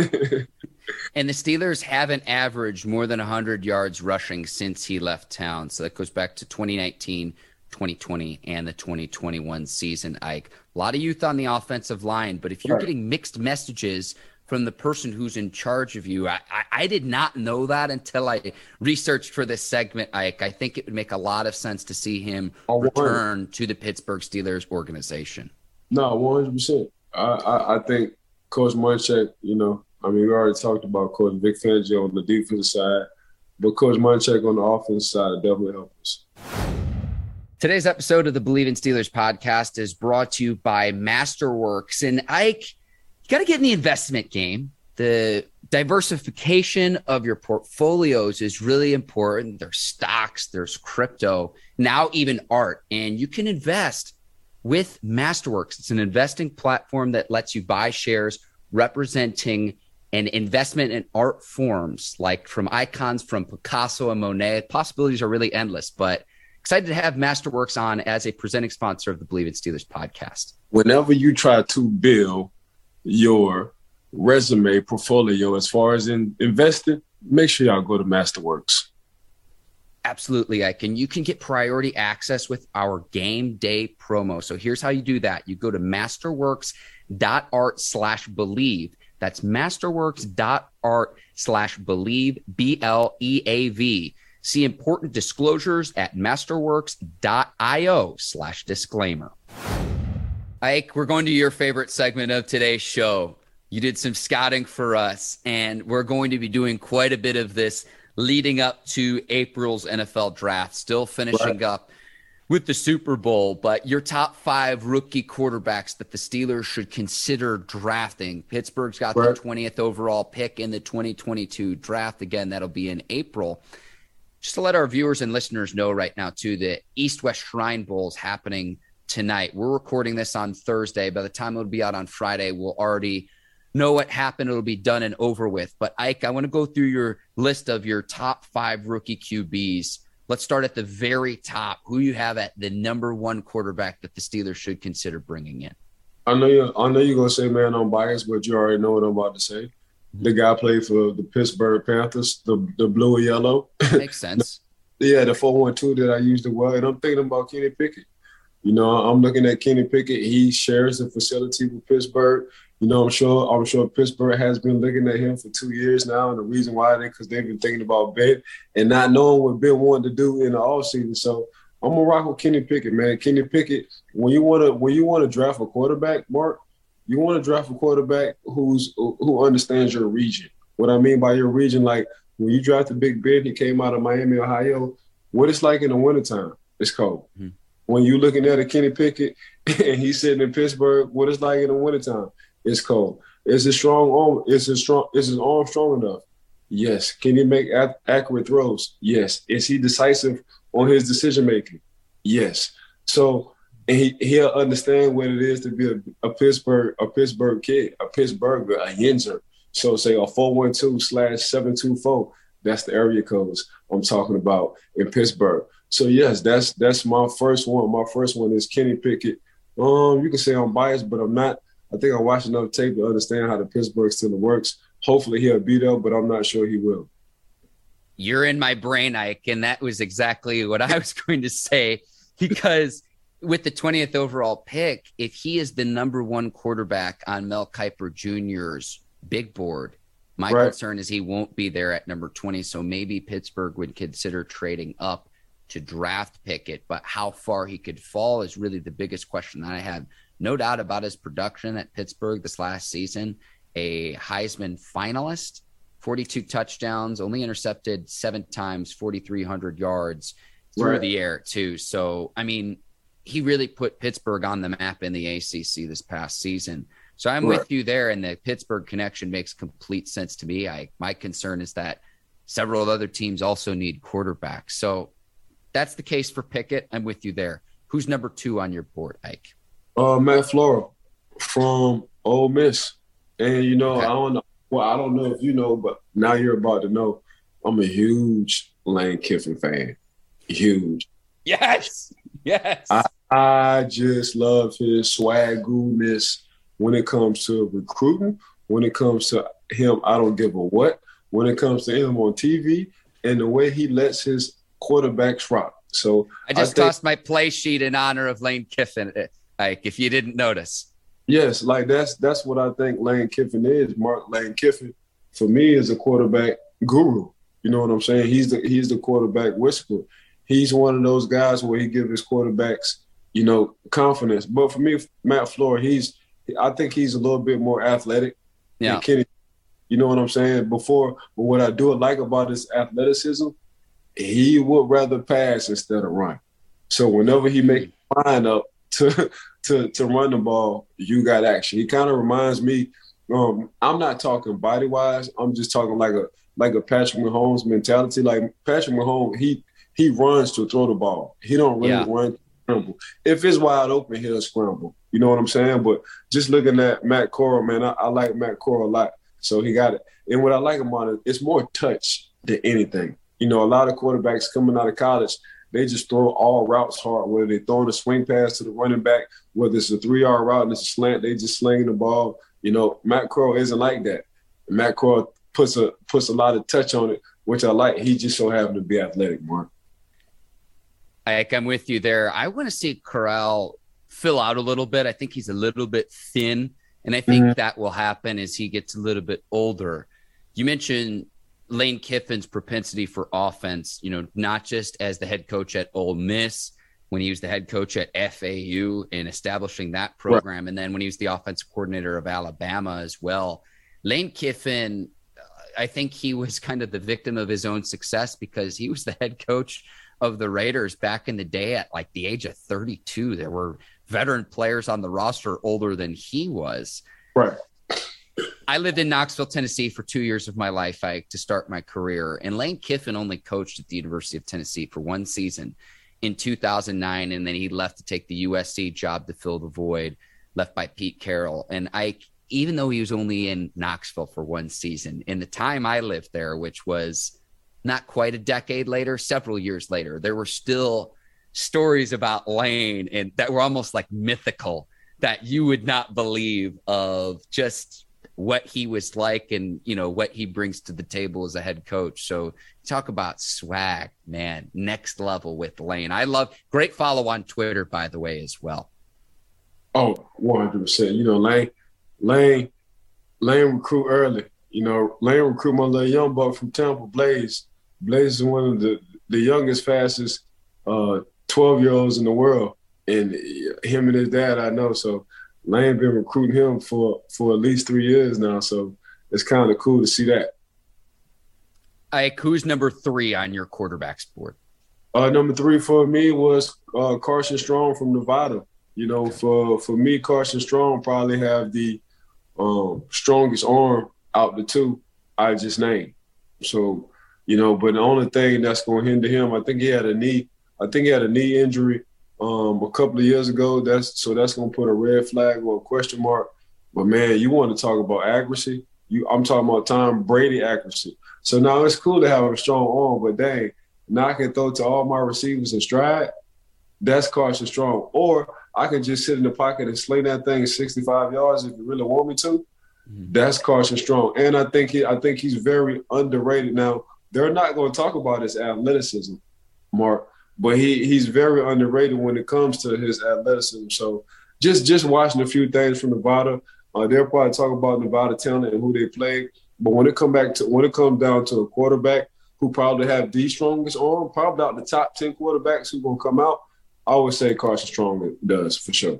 and the Steelers haven't averaged more than 100 yards rushing since he left town. So that goes back to 2019, 2020, and the 2021 season, Ike. A lot of youth on the offensive line, but if you're right. getting mixed messages from the person who's in charge of you. I, I, I, did not know that until I researched for this segment, Ike. I think it would make a lot of sense to see him oh, return to the Pittsburgh Steelers organization. No, 100%. I, I, I think Coach Munchak, you know, I mean, we already talked about Coach Vic Fangio on the defensive side, but Coach Munchak on the offensive side definitely helped us. Today's episode of the Bleav in Steelers podcast is brought to you by Masterworks. And Ike, you got to get in the investment game. The diversification of your portfolios is really important. There's stocks, there's crypto, now even art, and you can invest with Masterworks. It's an investing platform that lets you buy shares representing an investment in art forms like from icons from Picasso and Monet. Possibilities are really endless, but excited to have Masterworks on as a presenting sponsor of the Bleav in Steelers podcast. Whenever you try to build your resume portfolio as far as in investing, make sure y'all go to Masterworks. Absolutely, I can. You can get priority access with our game day promo. So here's how you do that. You go to masterworks.art slash bleav. That's masterworks.art slash bleav, B L E A V. See important disclosures at masterworks.io slash disclaimer. Ike, we're going to your favorite segment of today's show. You did some scouting for us, and we're going to be doing quite a bit of this leading up to April's NFL draft, still finishing right. up with the Super Bowl. But your top five rookie quarterbacks that the Steelers should consider drafting. Pittsburgh's got right. the 20th overall pick in the 2022 draft. Again, that'll be in April. Just to let our viewers and listeners know right now, too, the East West Shrine Bowl is happening tonight. We're recording this on Thursday. By the time it'll be out on Friday, we'll already know what happened. It'll be done and over with. But Ike, I want to go through your list of your top five rookie QBs. Let's start at the very top. Who you have at the number one quarterback that the Steelers should consider bringing in? I know you. I know you're gonna say, "Man, I'm biased," but you already know what I'm about to say. Mm-hmm. The guy played for the Pittsburgh Panthers, the the blue and yellow. Makes sense. yeah, the four one two that I used to well, and I'm thinking about Kenny Pickett. You know, I'm looking at Kenny Pickett. He shares the facility with Pittsburgh. You know, I'm sure I'm sure Pittsburgh has been looking at him for two years now, and the reason why they because they've been thinking about Ben and not knowing what Ben wanted to do in the offseason. So I'm gonna rock with Kenny Pickett, man. Kenny Pickett, when you wanna when you wanna draft a quarterback, Mark, you want to draft a quarterback who's who understands your region. What I mean by your region, like when you drafted Big Ben, he came out of Miami, Ohio. What it's like in the wintertime, it's cold. Mm-hmm when you looking at a Kenny Pickett and he's sitting in Pittsburgh, what it's like in the wintertime, it's cold. Is his strong arm? Is his strong? Is his arm strong enough? Yes. Can he make accurate throws? Yes. Is he decisive on his decision making? Yes. So he he'll understand what it is to be a, a Pittsburgh a Pittsburgh kid, a Pittsburgh a Yinzer. So say a four one two slash seven two four. That's the area codes I'm talking about in Pittsburgh. So yes, that's that's my first one. My first one is Kenny Pickett. Um, you can say I'm biased, but I'm not. I think I watched enough tape to understand how the Pittsburgh Steelers works. Hopefully he'll be there, but I'm not sure he will. You're in my brain, Ike, and that was exactly what I was going to say because with the 20th overall pick, if he is the number one quarterback on Mel Kiper Jr.'s big board, my right. concern is he won't be there at number 20. So maybe Pittsburgh would consider trading up to draft Pickett, but how far he could fall is really the biggest question that I have. No doubt about his production at Pittsburgh this last season, a Heisman finalist, 42 touchdowns, only intercepted seven times, 4,300 yards through right. the air, too. So, I mean, he really put Pittsburgh on the map in the ACC this past season. So I'm right. with you there, and the Pittsburgh connection makes complete sense to me. I my concern is that several other teams also need quarterbacks. So that's the case for Pickett. I'm with you there. Who's number two on your board, Ike? Uh, Matt Flora from Ole Miss. And you know, okay. I don't know. Well, I don't know if you know, but now you're about to know. I'm a huge Lane Kiffin fan. Huge. Yes. Yes. I, I just love his swaggoodness when it comes to recruiting, when it comes to him, I don't give a what. When it comes to him on TV and the way he lets his quarterbacks rock. So I just I think, tossed my play sheet in honor of Lane Kiffin, uh, Ike, if you didn't notice. Yes, like that's that's what I think Lane Kiffin is. Mark Lane Kiffin, for me, is a quarterback guru. You know what I'm saying? He's the he's the quarterback whisperer. He's one of those guys where he gives his quarterbacks, you know, confidence. But for me, Matt Flohr, he's I think he's a little bit more athletic yeah. Kenny. You know what I'm saying? Before, but what I do like about his athleticism, he would rather pass instead of run. So whenever he make line up to to to run the ball, you got action. He kind of reminds me. Um, I'm not talking body wise. I'm just talking like a like a Patrick Mahomes mentality. Like Patrick Mahomes, he he runs to throw the ball. He don't really yeah. run scramble. If it's wide open, he'll scramble. You know what I'm saying? But just looking at Matt Corral, man, I, I like Matt Corral a lot. So he got it. And what I like about it, it's more touch than anything. You know, a lot of quarterbacks coming out of college, they just throw all routes hard, whether they throwing a swing pass to the running back, whether it's a three yard route and it's a slant, they just slinging the ball. You know, Matt Corral isn't like that. Matt Corral puts a puts a lot of touch on it, which I like. He just so happened to be athletic, Mark. Ike, I'm with you there. I want to see Corral fill out a little bit. I think he's a little bit thin, and I think mm-hmm. that will happen as he gets a little bit older. You mentioned Lane Kiffin's propensity for offense, you know, not just as the head coach at Ole Miss, when he was the head coach at FAU in establishing that program, right. and then when he was the offensive coordinator of Alabama as well. Lane Kiffin, I think he was kind of the victim of his own success because he was the head coach of the Raiders back in the day at like the age of 32. There were veteran players on the roster older than he was. Right. I lived in Knoxville, Tennessee for two years of my life I, to start my career. And Lane Kiffin only coached at the University of Tennessee for one season in 2009. And then he left to take the USC job to fill the void left by Pete Carroll. And I, even though he was only in Knoxville for one season, in the time I lived there, which was not quite a decade later, several years later, there were still stories about Lane and that were almost like mythical that you would not believe of just what he was like and you know what he brings to the table as a head coach. So talk about swag, man, next level with Lane. I love great follow on Twitter by the way as well. Oh, 100%. You know, Lane Lane Lane recruit early. You know, Lane recruit my little young buck from Tampa, Blaze. Blaze is one of the the youngest, fastest uh, 12 year olds in the world. And him and his dad, I know. So Lane been recruiting him for for at least three years now. So it's kind of cool to see that. Ike, who's number three on your quarterback board? Uh, number three for me was uh, Carson Strong from Nevada. You know, for for me, Carson Strong probably have the um, strongest arm out the two I just named. So, you know, but the only thing that's going to hinder him, I think he had a knee I think he had a knee injury um, a couple of years ago. That's so that's gonna put a red flag or a question mark. But man, you want to talk about accuracy? You, I'm talking about Tom Brady accuracy. So now it's cool to have a strong arm, but dang, now I can throw to all my receivers in stride. That's Carson Strong. Or I can just sit in the pocket and sling that thing 65 yards if you really want me to. Mm-hmm. That's Carson Strong. And I think he, I think he's very underrated. Now they're not going to talk about his athleticism, Mark but he he's very underrated when it comes to his athleticism. So just just watching a few things from Nevada, uh, they'll probably talk about Nevada talent and who they played. But when it come back to when it comes down to a quarterback who probably have the strongest arm, probably out the top ten quarterbacks who gonna come out, I would say Carson Strong does for sure.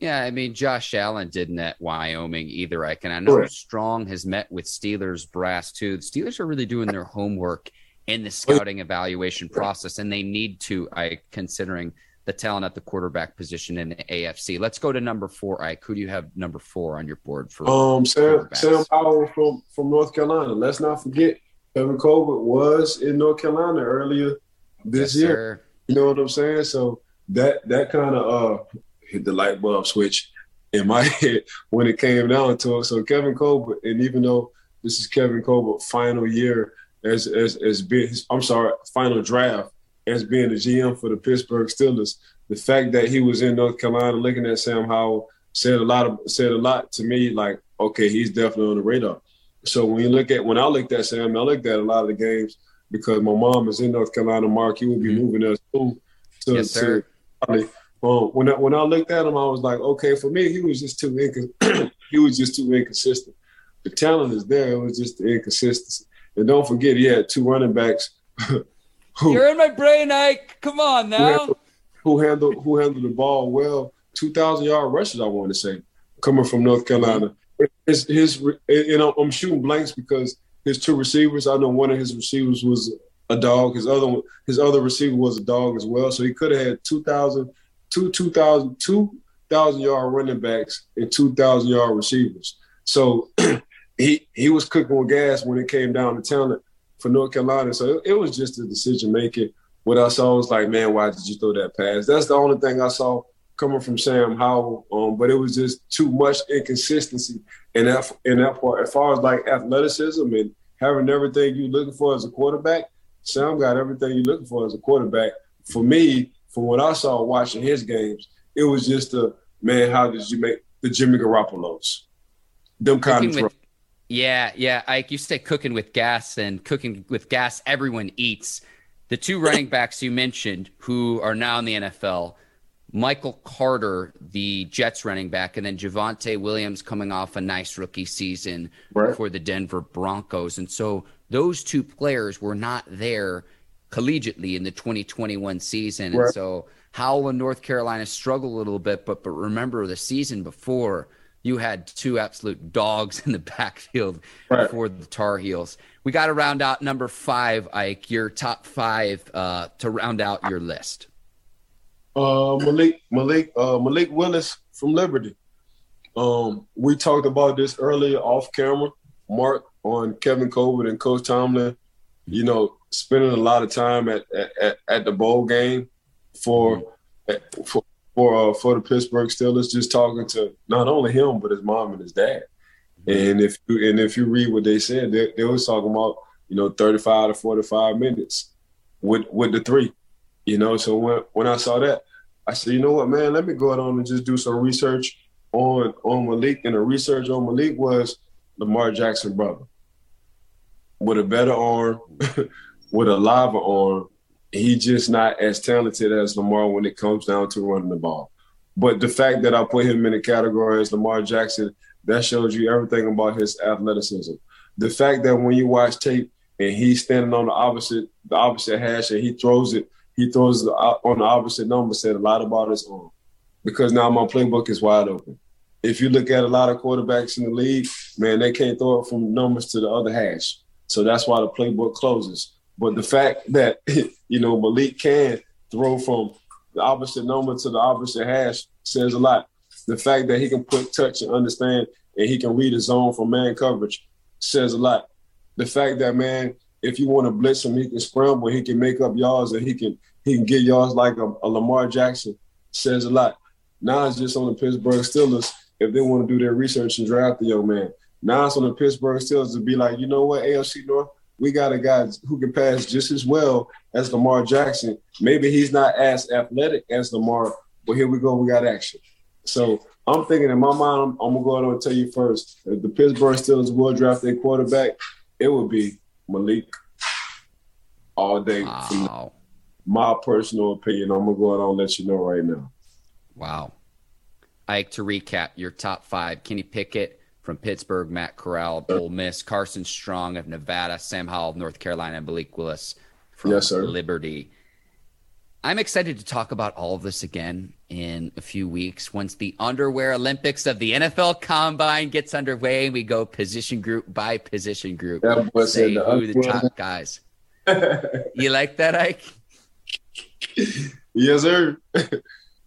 Yeah, I mean Josh Allen didn't at Wyoming either. I can I know Correct. Strong has met with Steelers brass too. The Steelers are really doing their homework in the scouting evaluation process, and they need to. I considering the talent at the quarterback position in the AFC. Let's go to number four. Ike, who do you have number four on your board for? Um, Sam Sam Howell from from North Carolina. Let's not forget Kevin Colbert was in North Carolina earlier this yes, year. Sir. You know what I'm saying? So that that kind of uh hit the light bulb switch in my head when it came down to it. So Kevin Colbert, and even though this is Kevin Colbert final year as as as being his, I'm sorry, final draft as being the GM for the Pittsburgh Steelers. The fact that he was in North Carolina looking at Sam Howell said a lot of said a lot to me. Like, okay, he's definitely on the radar. So when you look at when I looked at Sam, I looked at a lot of the games because my mom is in North Carolina. Mark, he will be mm-hmm. moving us to to, yes, to um, when I, when I looked at him, I was like, okay, for me, he was just too he was just too inconsistent. The talent is there; it was just the inconsistency. And don't forget, he had two running backs. who, You're in my brain, Ike. Come on now. Who handled, who handled, who handled the ball well? Two thousand yard rushes, I want to say, coming from North Carolina. His his, you know, I'm shooting blanks because his two receivers. I know one of his receivers was a dog. His other one, his other receiver was a dog as well. So he could have had 2,000, two 2,000, 2,000 yard running backs and 2,000 yard receivers. So he he was cooking with gas when it came down to talent for North Carolina. So it, it was just a decision making. What I saw was like, man, why did you throw that pass? That's the only thing I saw coming from Sam Howell. Um, but it was just too much inconsistency in that in that part. As far as like athleticism and having everything you're looking for as a quarterback, Sam got everything you're looking for as a quarterback. For me, from what I saw watching his games, it was just a man. How did you make the Jimmy Garoppolo's? Them kind of. With, yeah, yeah. Ike to say cooking with gas, and cooking with gas, everyone eats. The two running backs you mentioned, who are now in the NFL, Michael Carter, the Jets running back, and then Javonte Williams coming off a nice rookie season right. for the Denver Broncos. And so those two players were not there collegiately in the 2021 season. Right. And so Howell and North Carolina struggled a little bit, but but remember the season before you had two absolute dogs in the backfield right. for the Tar Heels. We got to round out number five, Ike, your top five uh, to round out your list. Uh, Malik Malik uh, Malik Willis from Liberty. Um, we talked about this earlier off camera. Mark on Kevin Colbert and Coach Tomlin. You know, spending a lot of time at at, at the bowl game for mm-hmm. for for, uh, for the Pittsburgh Steelers. Just talking to not only him but his mom and his dad. And if you and if you read what they said, they, they was talking about you know 35 to 45 minutes with with the three. You know, so when when I saw that, I said, you know what, man, let me go on and just do some research on on Malik. And the research on Malik was Lamar Jackson brother with a better arm, with a liver arm. He just not as talented as Lamar when it comes down to running the ball. But the fact that I put him in the category as Lamar Jackson, that shows you everything about his athleticism. The fact that when you watch tape and he's standing on the opposite the opposite hash and he throws it he throws uh, on the opposite number said a lot about his arm because now my playbook is wide open. If you look at a lot of quarterbacks in the league, man, they can't throw it from numbers to the other hash. So that's why the playbook closes. But the fact that you know Malik can throw from the opposite number to the opposite hash says a lot. The fact that he can put touch and understand and he can read his zone from man coverage says a lot. The fact that man, if you want to blitz him, he can scramble, he can make up yards, and he can he can get yards like a, a Lamar Jackson. Says a lot. Now it's just on the Pittsburgh Steelers if they want to do their research and draft the young man. Now it's on the Pittsburgh Steelers to be like, you know what, AFC North, we got a guy who can pass just as well as Lamar Jackson. Maybe he's not as athletic as Lamar, but here we go, we got action. So I'm thinking in my mind, I'm, I'm gonna go out and tell you first. If the Pittsburgh Steelers will draft a quarterback, it would be Malik all day. Wow. My personal opinion. I'm gonna go out and let you know right now. Wow. Ike, to recap your top five: Kenny Pickett from Pittsburgh, Matt Corral of Ole Miss, Carson Strong of Nevada, Sam Howell of North Carolina, and Malik Willis from yes, Liberty. I'm excited to talk about all of this again in a few weeks once the underwear Olympics of the NFL Combine gets underway. and We go position group by position group. Say the who the top guys. you like that, Ike? Yes, sir.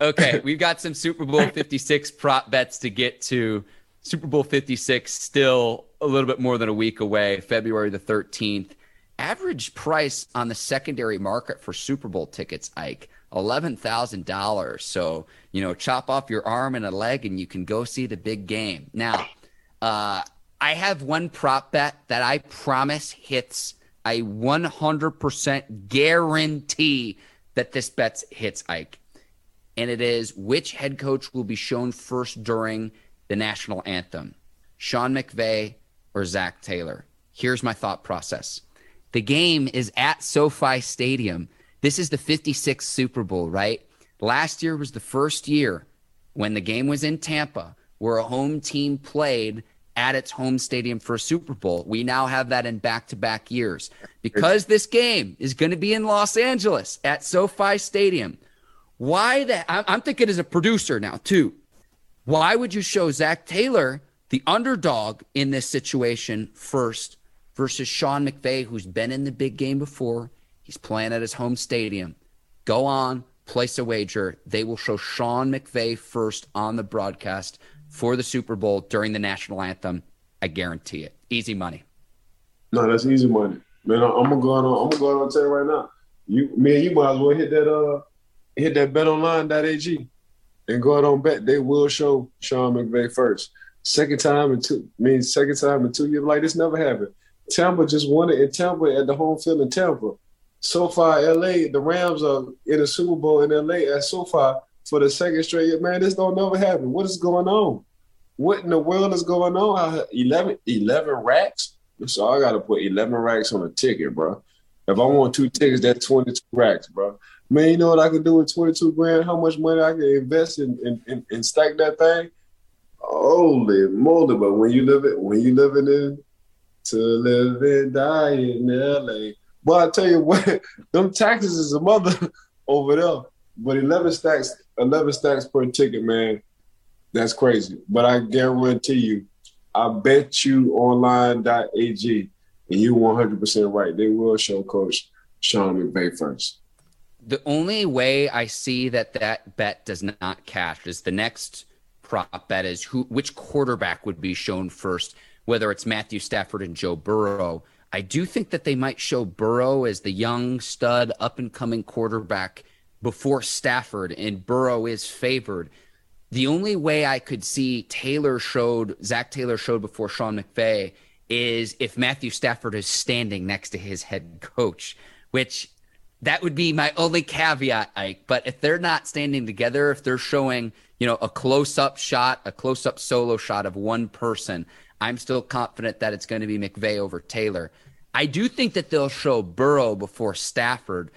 okay, we've got some Super Bowl 56 prop bets to get to. Super Bowl 56 still a little bit more than a week away, February the 13th. Average price on the secondary market for Super Bowl tickets, Ike, $11,000. So, you know, chop off your arm and a leg and you can go see the big game. Now, uh, I have one prop bet that I promise hits a 100% guarantee that this bet hits Ike. And it is which head coach will be shown first during the national anthem, Sean McVay or Zac Taylor? Here's my thought process. The game is at SoFi Stadium. This is the 56th Super Bowl, right? Last year was the first year when the game was in Tampa where a home team played at its home stadium for a Super Bowl. We now have that in back to back years. Because this game is going to be in Los Angeles at SoFi Stadium, why the I'm thinking as a producer now too. Why would you show Zac Taylor, the underdog in this situation, first versus Sean McVay, who's been in the big game before? He's playing at his home stadium. Go on, place a wager. They will show Sean McVay first on the broadcast for the Super Bowl during the national anthem. I guarantee it. Easy money. No, that's easy money, man. I'm gonna go on. I'm gonna go on and tell you right now. You, man, you might as well hit that uh, hit that betonline.ag and go out on bet. They will show Sean McVay first. Second time in two, I mean second time in two years. Like this never happened. Tampa just won it in Tampa at the home field in Tampa. So far, LA, the Rams are in a Super Bowl in LA at far for the second straight year. Man, this don't never happen. What is going on? What in the world is going on? 11, 11 racks? So I got to put 11 racks on a ticket, bro. If I want two tickets, that's 22 racks, bro. Man, you know what I can do with 22 grand? How much money I can invest in and, in, stack that thing? Holy moly! But when you live it, when you living in to live and die in LA, but I tell you what, them taxes is a mother over there. But 11 stacks, 11 stacks per ticket, man, that's crazy. But I guarantee you, I bet you online.ag, and you 100% right. They will show Coach Sean McVay first. The only way I see that that bet does not cash is the next prop bet is who which quarterback would be shown first, whether it's Matthew Stafford and Joe Burrow. I do think that they might show Burrow as the young stud up and coming quarterback before Stafford, and Burrow is favored. The only way I could see Taylor showed, Zac Taylor showed before Sean McVay is if Matthew Stafford is standing next to his head coach, which that would be my only caveat, Ike. But if they're not standing together, if they're showing, you know, a close up shot, a close up solo shot of one person, I'm still confident that it's going to be McVay over Taylor. I do think that they'll show Burrow before Stafford.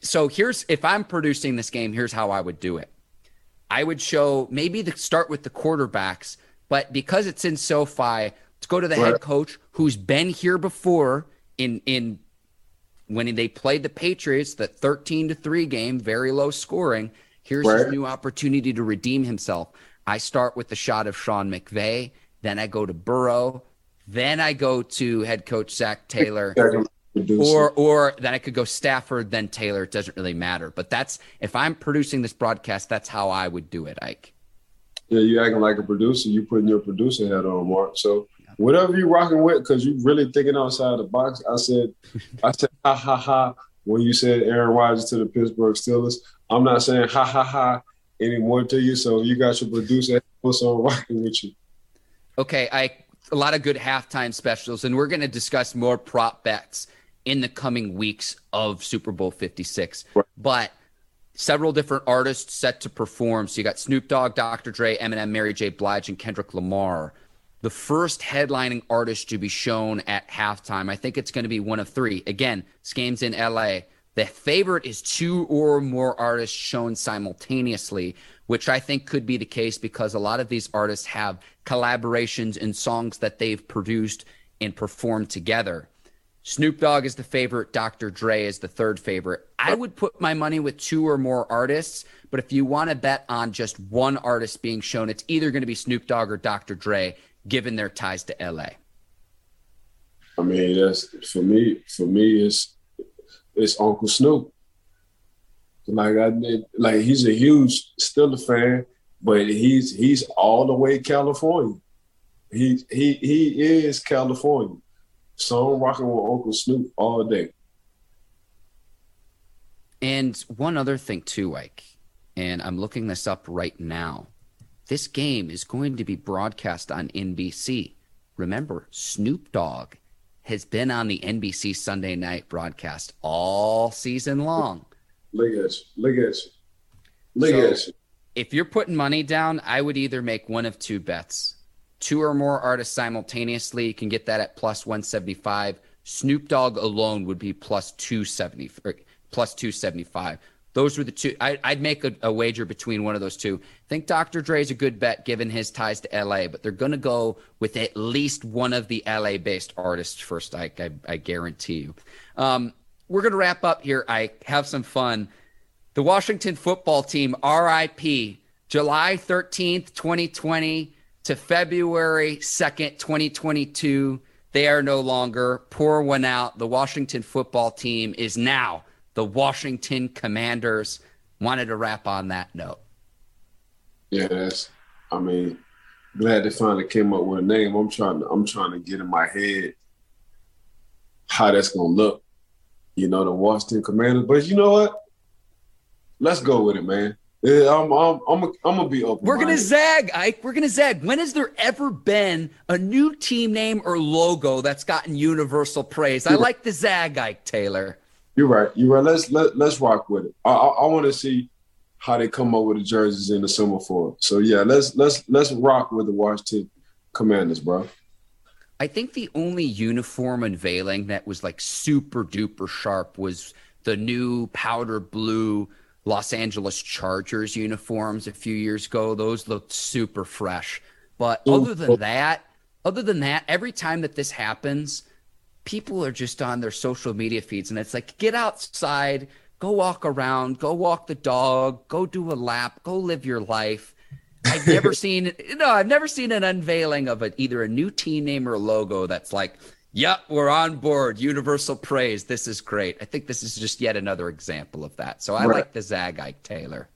So here's if I'm producing this game, here's how I would do it. I would show maybe the start with the quarterbacks, but because it's in SoFi, let's go to the right. head coach who's been here before in in when they played the Patriots, that 13 to 3 game, very low scoring. Here's right. his new opportunity to redeem himself. I start with the shot of Sean McVay. Then I go to Burrow. Then I go to head coach Zac Taylor. Or or then I could go Stafford, then Taylor. It doesn't really matter. But that's if I'm producing this broadcast, that's how I would do it, Ike. Yeah, you acting like a producer. You putting your producer hat on, Mark. So whatever you rocking with, because you really thinking outside the box. I said, I said, ha ha ha. When you said Aaron Rodgers to the Pittsburgh Steelers, I'm not saying ha ha ha anymore to you. So you got your producer what's on rocking with you. Okay, I a lot of good halftime specials, and we're going to discuss more prop bets in the coming weeks of Super Bowl 56. Right. But several different artists set to perform. So you got Snoop Dogg, Dr. Dre, Eminem, Mary J. Blige, and Kendrick Lamar. The first headlining artist to be shown at halftime, I think it's going to be one of three. Again, this game's in LA. The favorite is two or more artists shown simultaneously, which I think could be the case because a lot of these artists have collaborations and songs that they've produced and performed together. Snoop Dogg is the favorite, Dr. Dre is the third favorite. I would put my money with two or more artists, but if you want to bet on just one artist being shown, it's either going to be Snoop Dogg or Dr. Dre, given their ties to LA. I mean, that's for me. For me, it's it's Uncle Snoop. Like I did, like he's a huge still a fan, but he's he's all the way California. He he he is California. So I'm rocking with Uncle Snoop all day. And one other thing too, Ike, and I'm looking this up right now. This game is going to be broadcast on NBC. Remember, Snoop Dogg has been on the NBC Sunday night broadcast all season long. Look at you. Look at you. Look so. If you're putting money down, I would either make one of two bets. Two or more artists simultaneously, you can get that at plus 175. Snoop Dogg alone would be plus 270 plus 275. Those were the two. I, would make a, a, wager between one of those two. I think Dr. Dre is a good bet given his ties to LA, but they're going to go with at least one of the LA based artists first. I, I, I guarantee you. Um, we're going to wrap up here. I have some fun. The Washington football team, RIP, July 13th, 2020 to February 2nd, 2022. They are no longer. Pour one out. The Washington football team is now the Washington Commanders. Wanted to wrap on that note. Yeah, that's. I mean, glad they finally came up with a name. I'm trying to. I'm trying to get in my head how that's gonna look. You know, the Washington Commanders. But you know what? Let's go with it, man. Yeah, I'm, I'm, I'm, I'm gonna be open. We're gonna zag, Ike. We're gonna zag. When has there ever been a new team name or logo that's gotten universal praise? I like the zag, Ike Taylor. You're right. You're right. Let's let, let's rock with it. I I, I want to see how they come up with the jerseys in the summer for. So yeah, let's let's let's rock with the Washington Commanders, bro. I think the only uniform unveiling that was like super duper sharp was the new powder blue Los Angeles Chargers uniforms a few years ago. Those looked super fresh. But other than that, other than that, every time that this happens, people are just on their social media feeds and it's like get outside go walk around go walk the dog go do a lap go live your life. I've never seen no i've never seen an unveiling of a, either a new team name or a logo that's like yep we're on board universal praise this is great. I think this is just yet another example of that. So i right. like the zag ike taylor.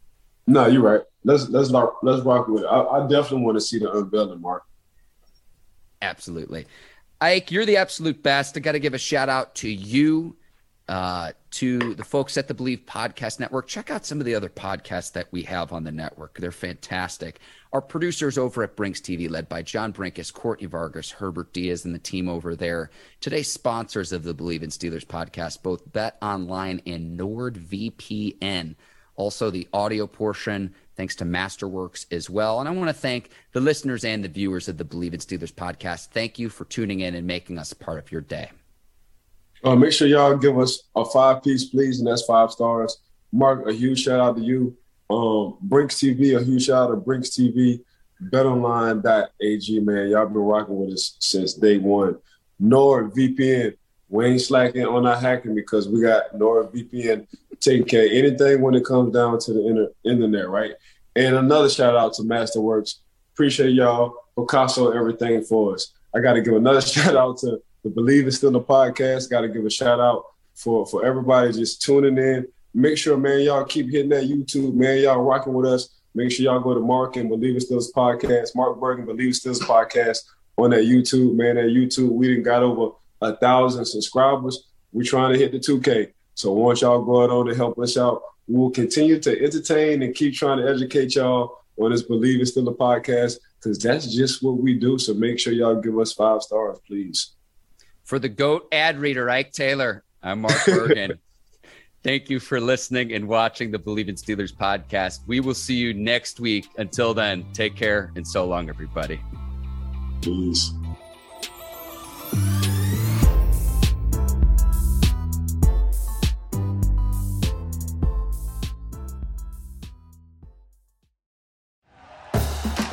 No you're right. Let's let's rock, let's rock with it. I, I definitely want to see the unveiling mark. Absolutely Ike, you're the absolute best. I got to give a shout out to you, uh, to the folks at the Bleav Podcast Network. Check out some of the other podcasts that we have on the network. They're fantastic. Our producers over at Brinks TV, led by John Brinkus, Courtney Vargas, Herbert Diaz, and the team over there. Today's sponsors of the Bleav in Steelers podcast, both Bet Online and NordVPN. Also, the audio portion Thanks to Masterworks as well. And I want to thank the listeners and the viewers of the Bleav in Steelers podcast. Thank you for tuning in and making us a part of your day. Uh, make sure y'all give us a five piece, please, and that's five stars. Mark, a huge shout out to you. Um, Brinks TV, a huge shout out to Brinks TV. BetOnline.ag, man. Y'all been rocking with us since day one. NordVPN, we ain't slacking on our hacking because we got NordVPN taking care of anything when it comes down to the inter- internet, right? And another shout out to Masterworks. Appreciate y'all, Picasso, everything for us. I got to give another shout out to the Bleav is Still the podcast. Got to give a shout out for for everybody just tuning in. Make sure, man, y'all keep hitting that YouTube, man. Y'all rocking with us. Make sure y'all go to Mark and Bleav is Still's podcast, Mark Bergen Bleav is Still's podcast on that YouTube, man. That YouTube, we didn't got over a thousand subscribers. We're trying to hit the 2K. So once y'all go out on to help us out, we'll continue to entertain and keep trying to educate y'all on this Bleav is Still a podcast because that's just what we do. So make sure y'all give us five stars, please. For the GOAT ad reader, Ike Taylor, I'm Mark Bergen. Thank you for listening and watching the Bleav in Steelers podcast. We will see you next week. Until then, take care and so long, everybody. Peace.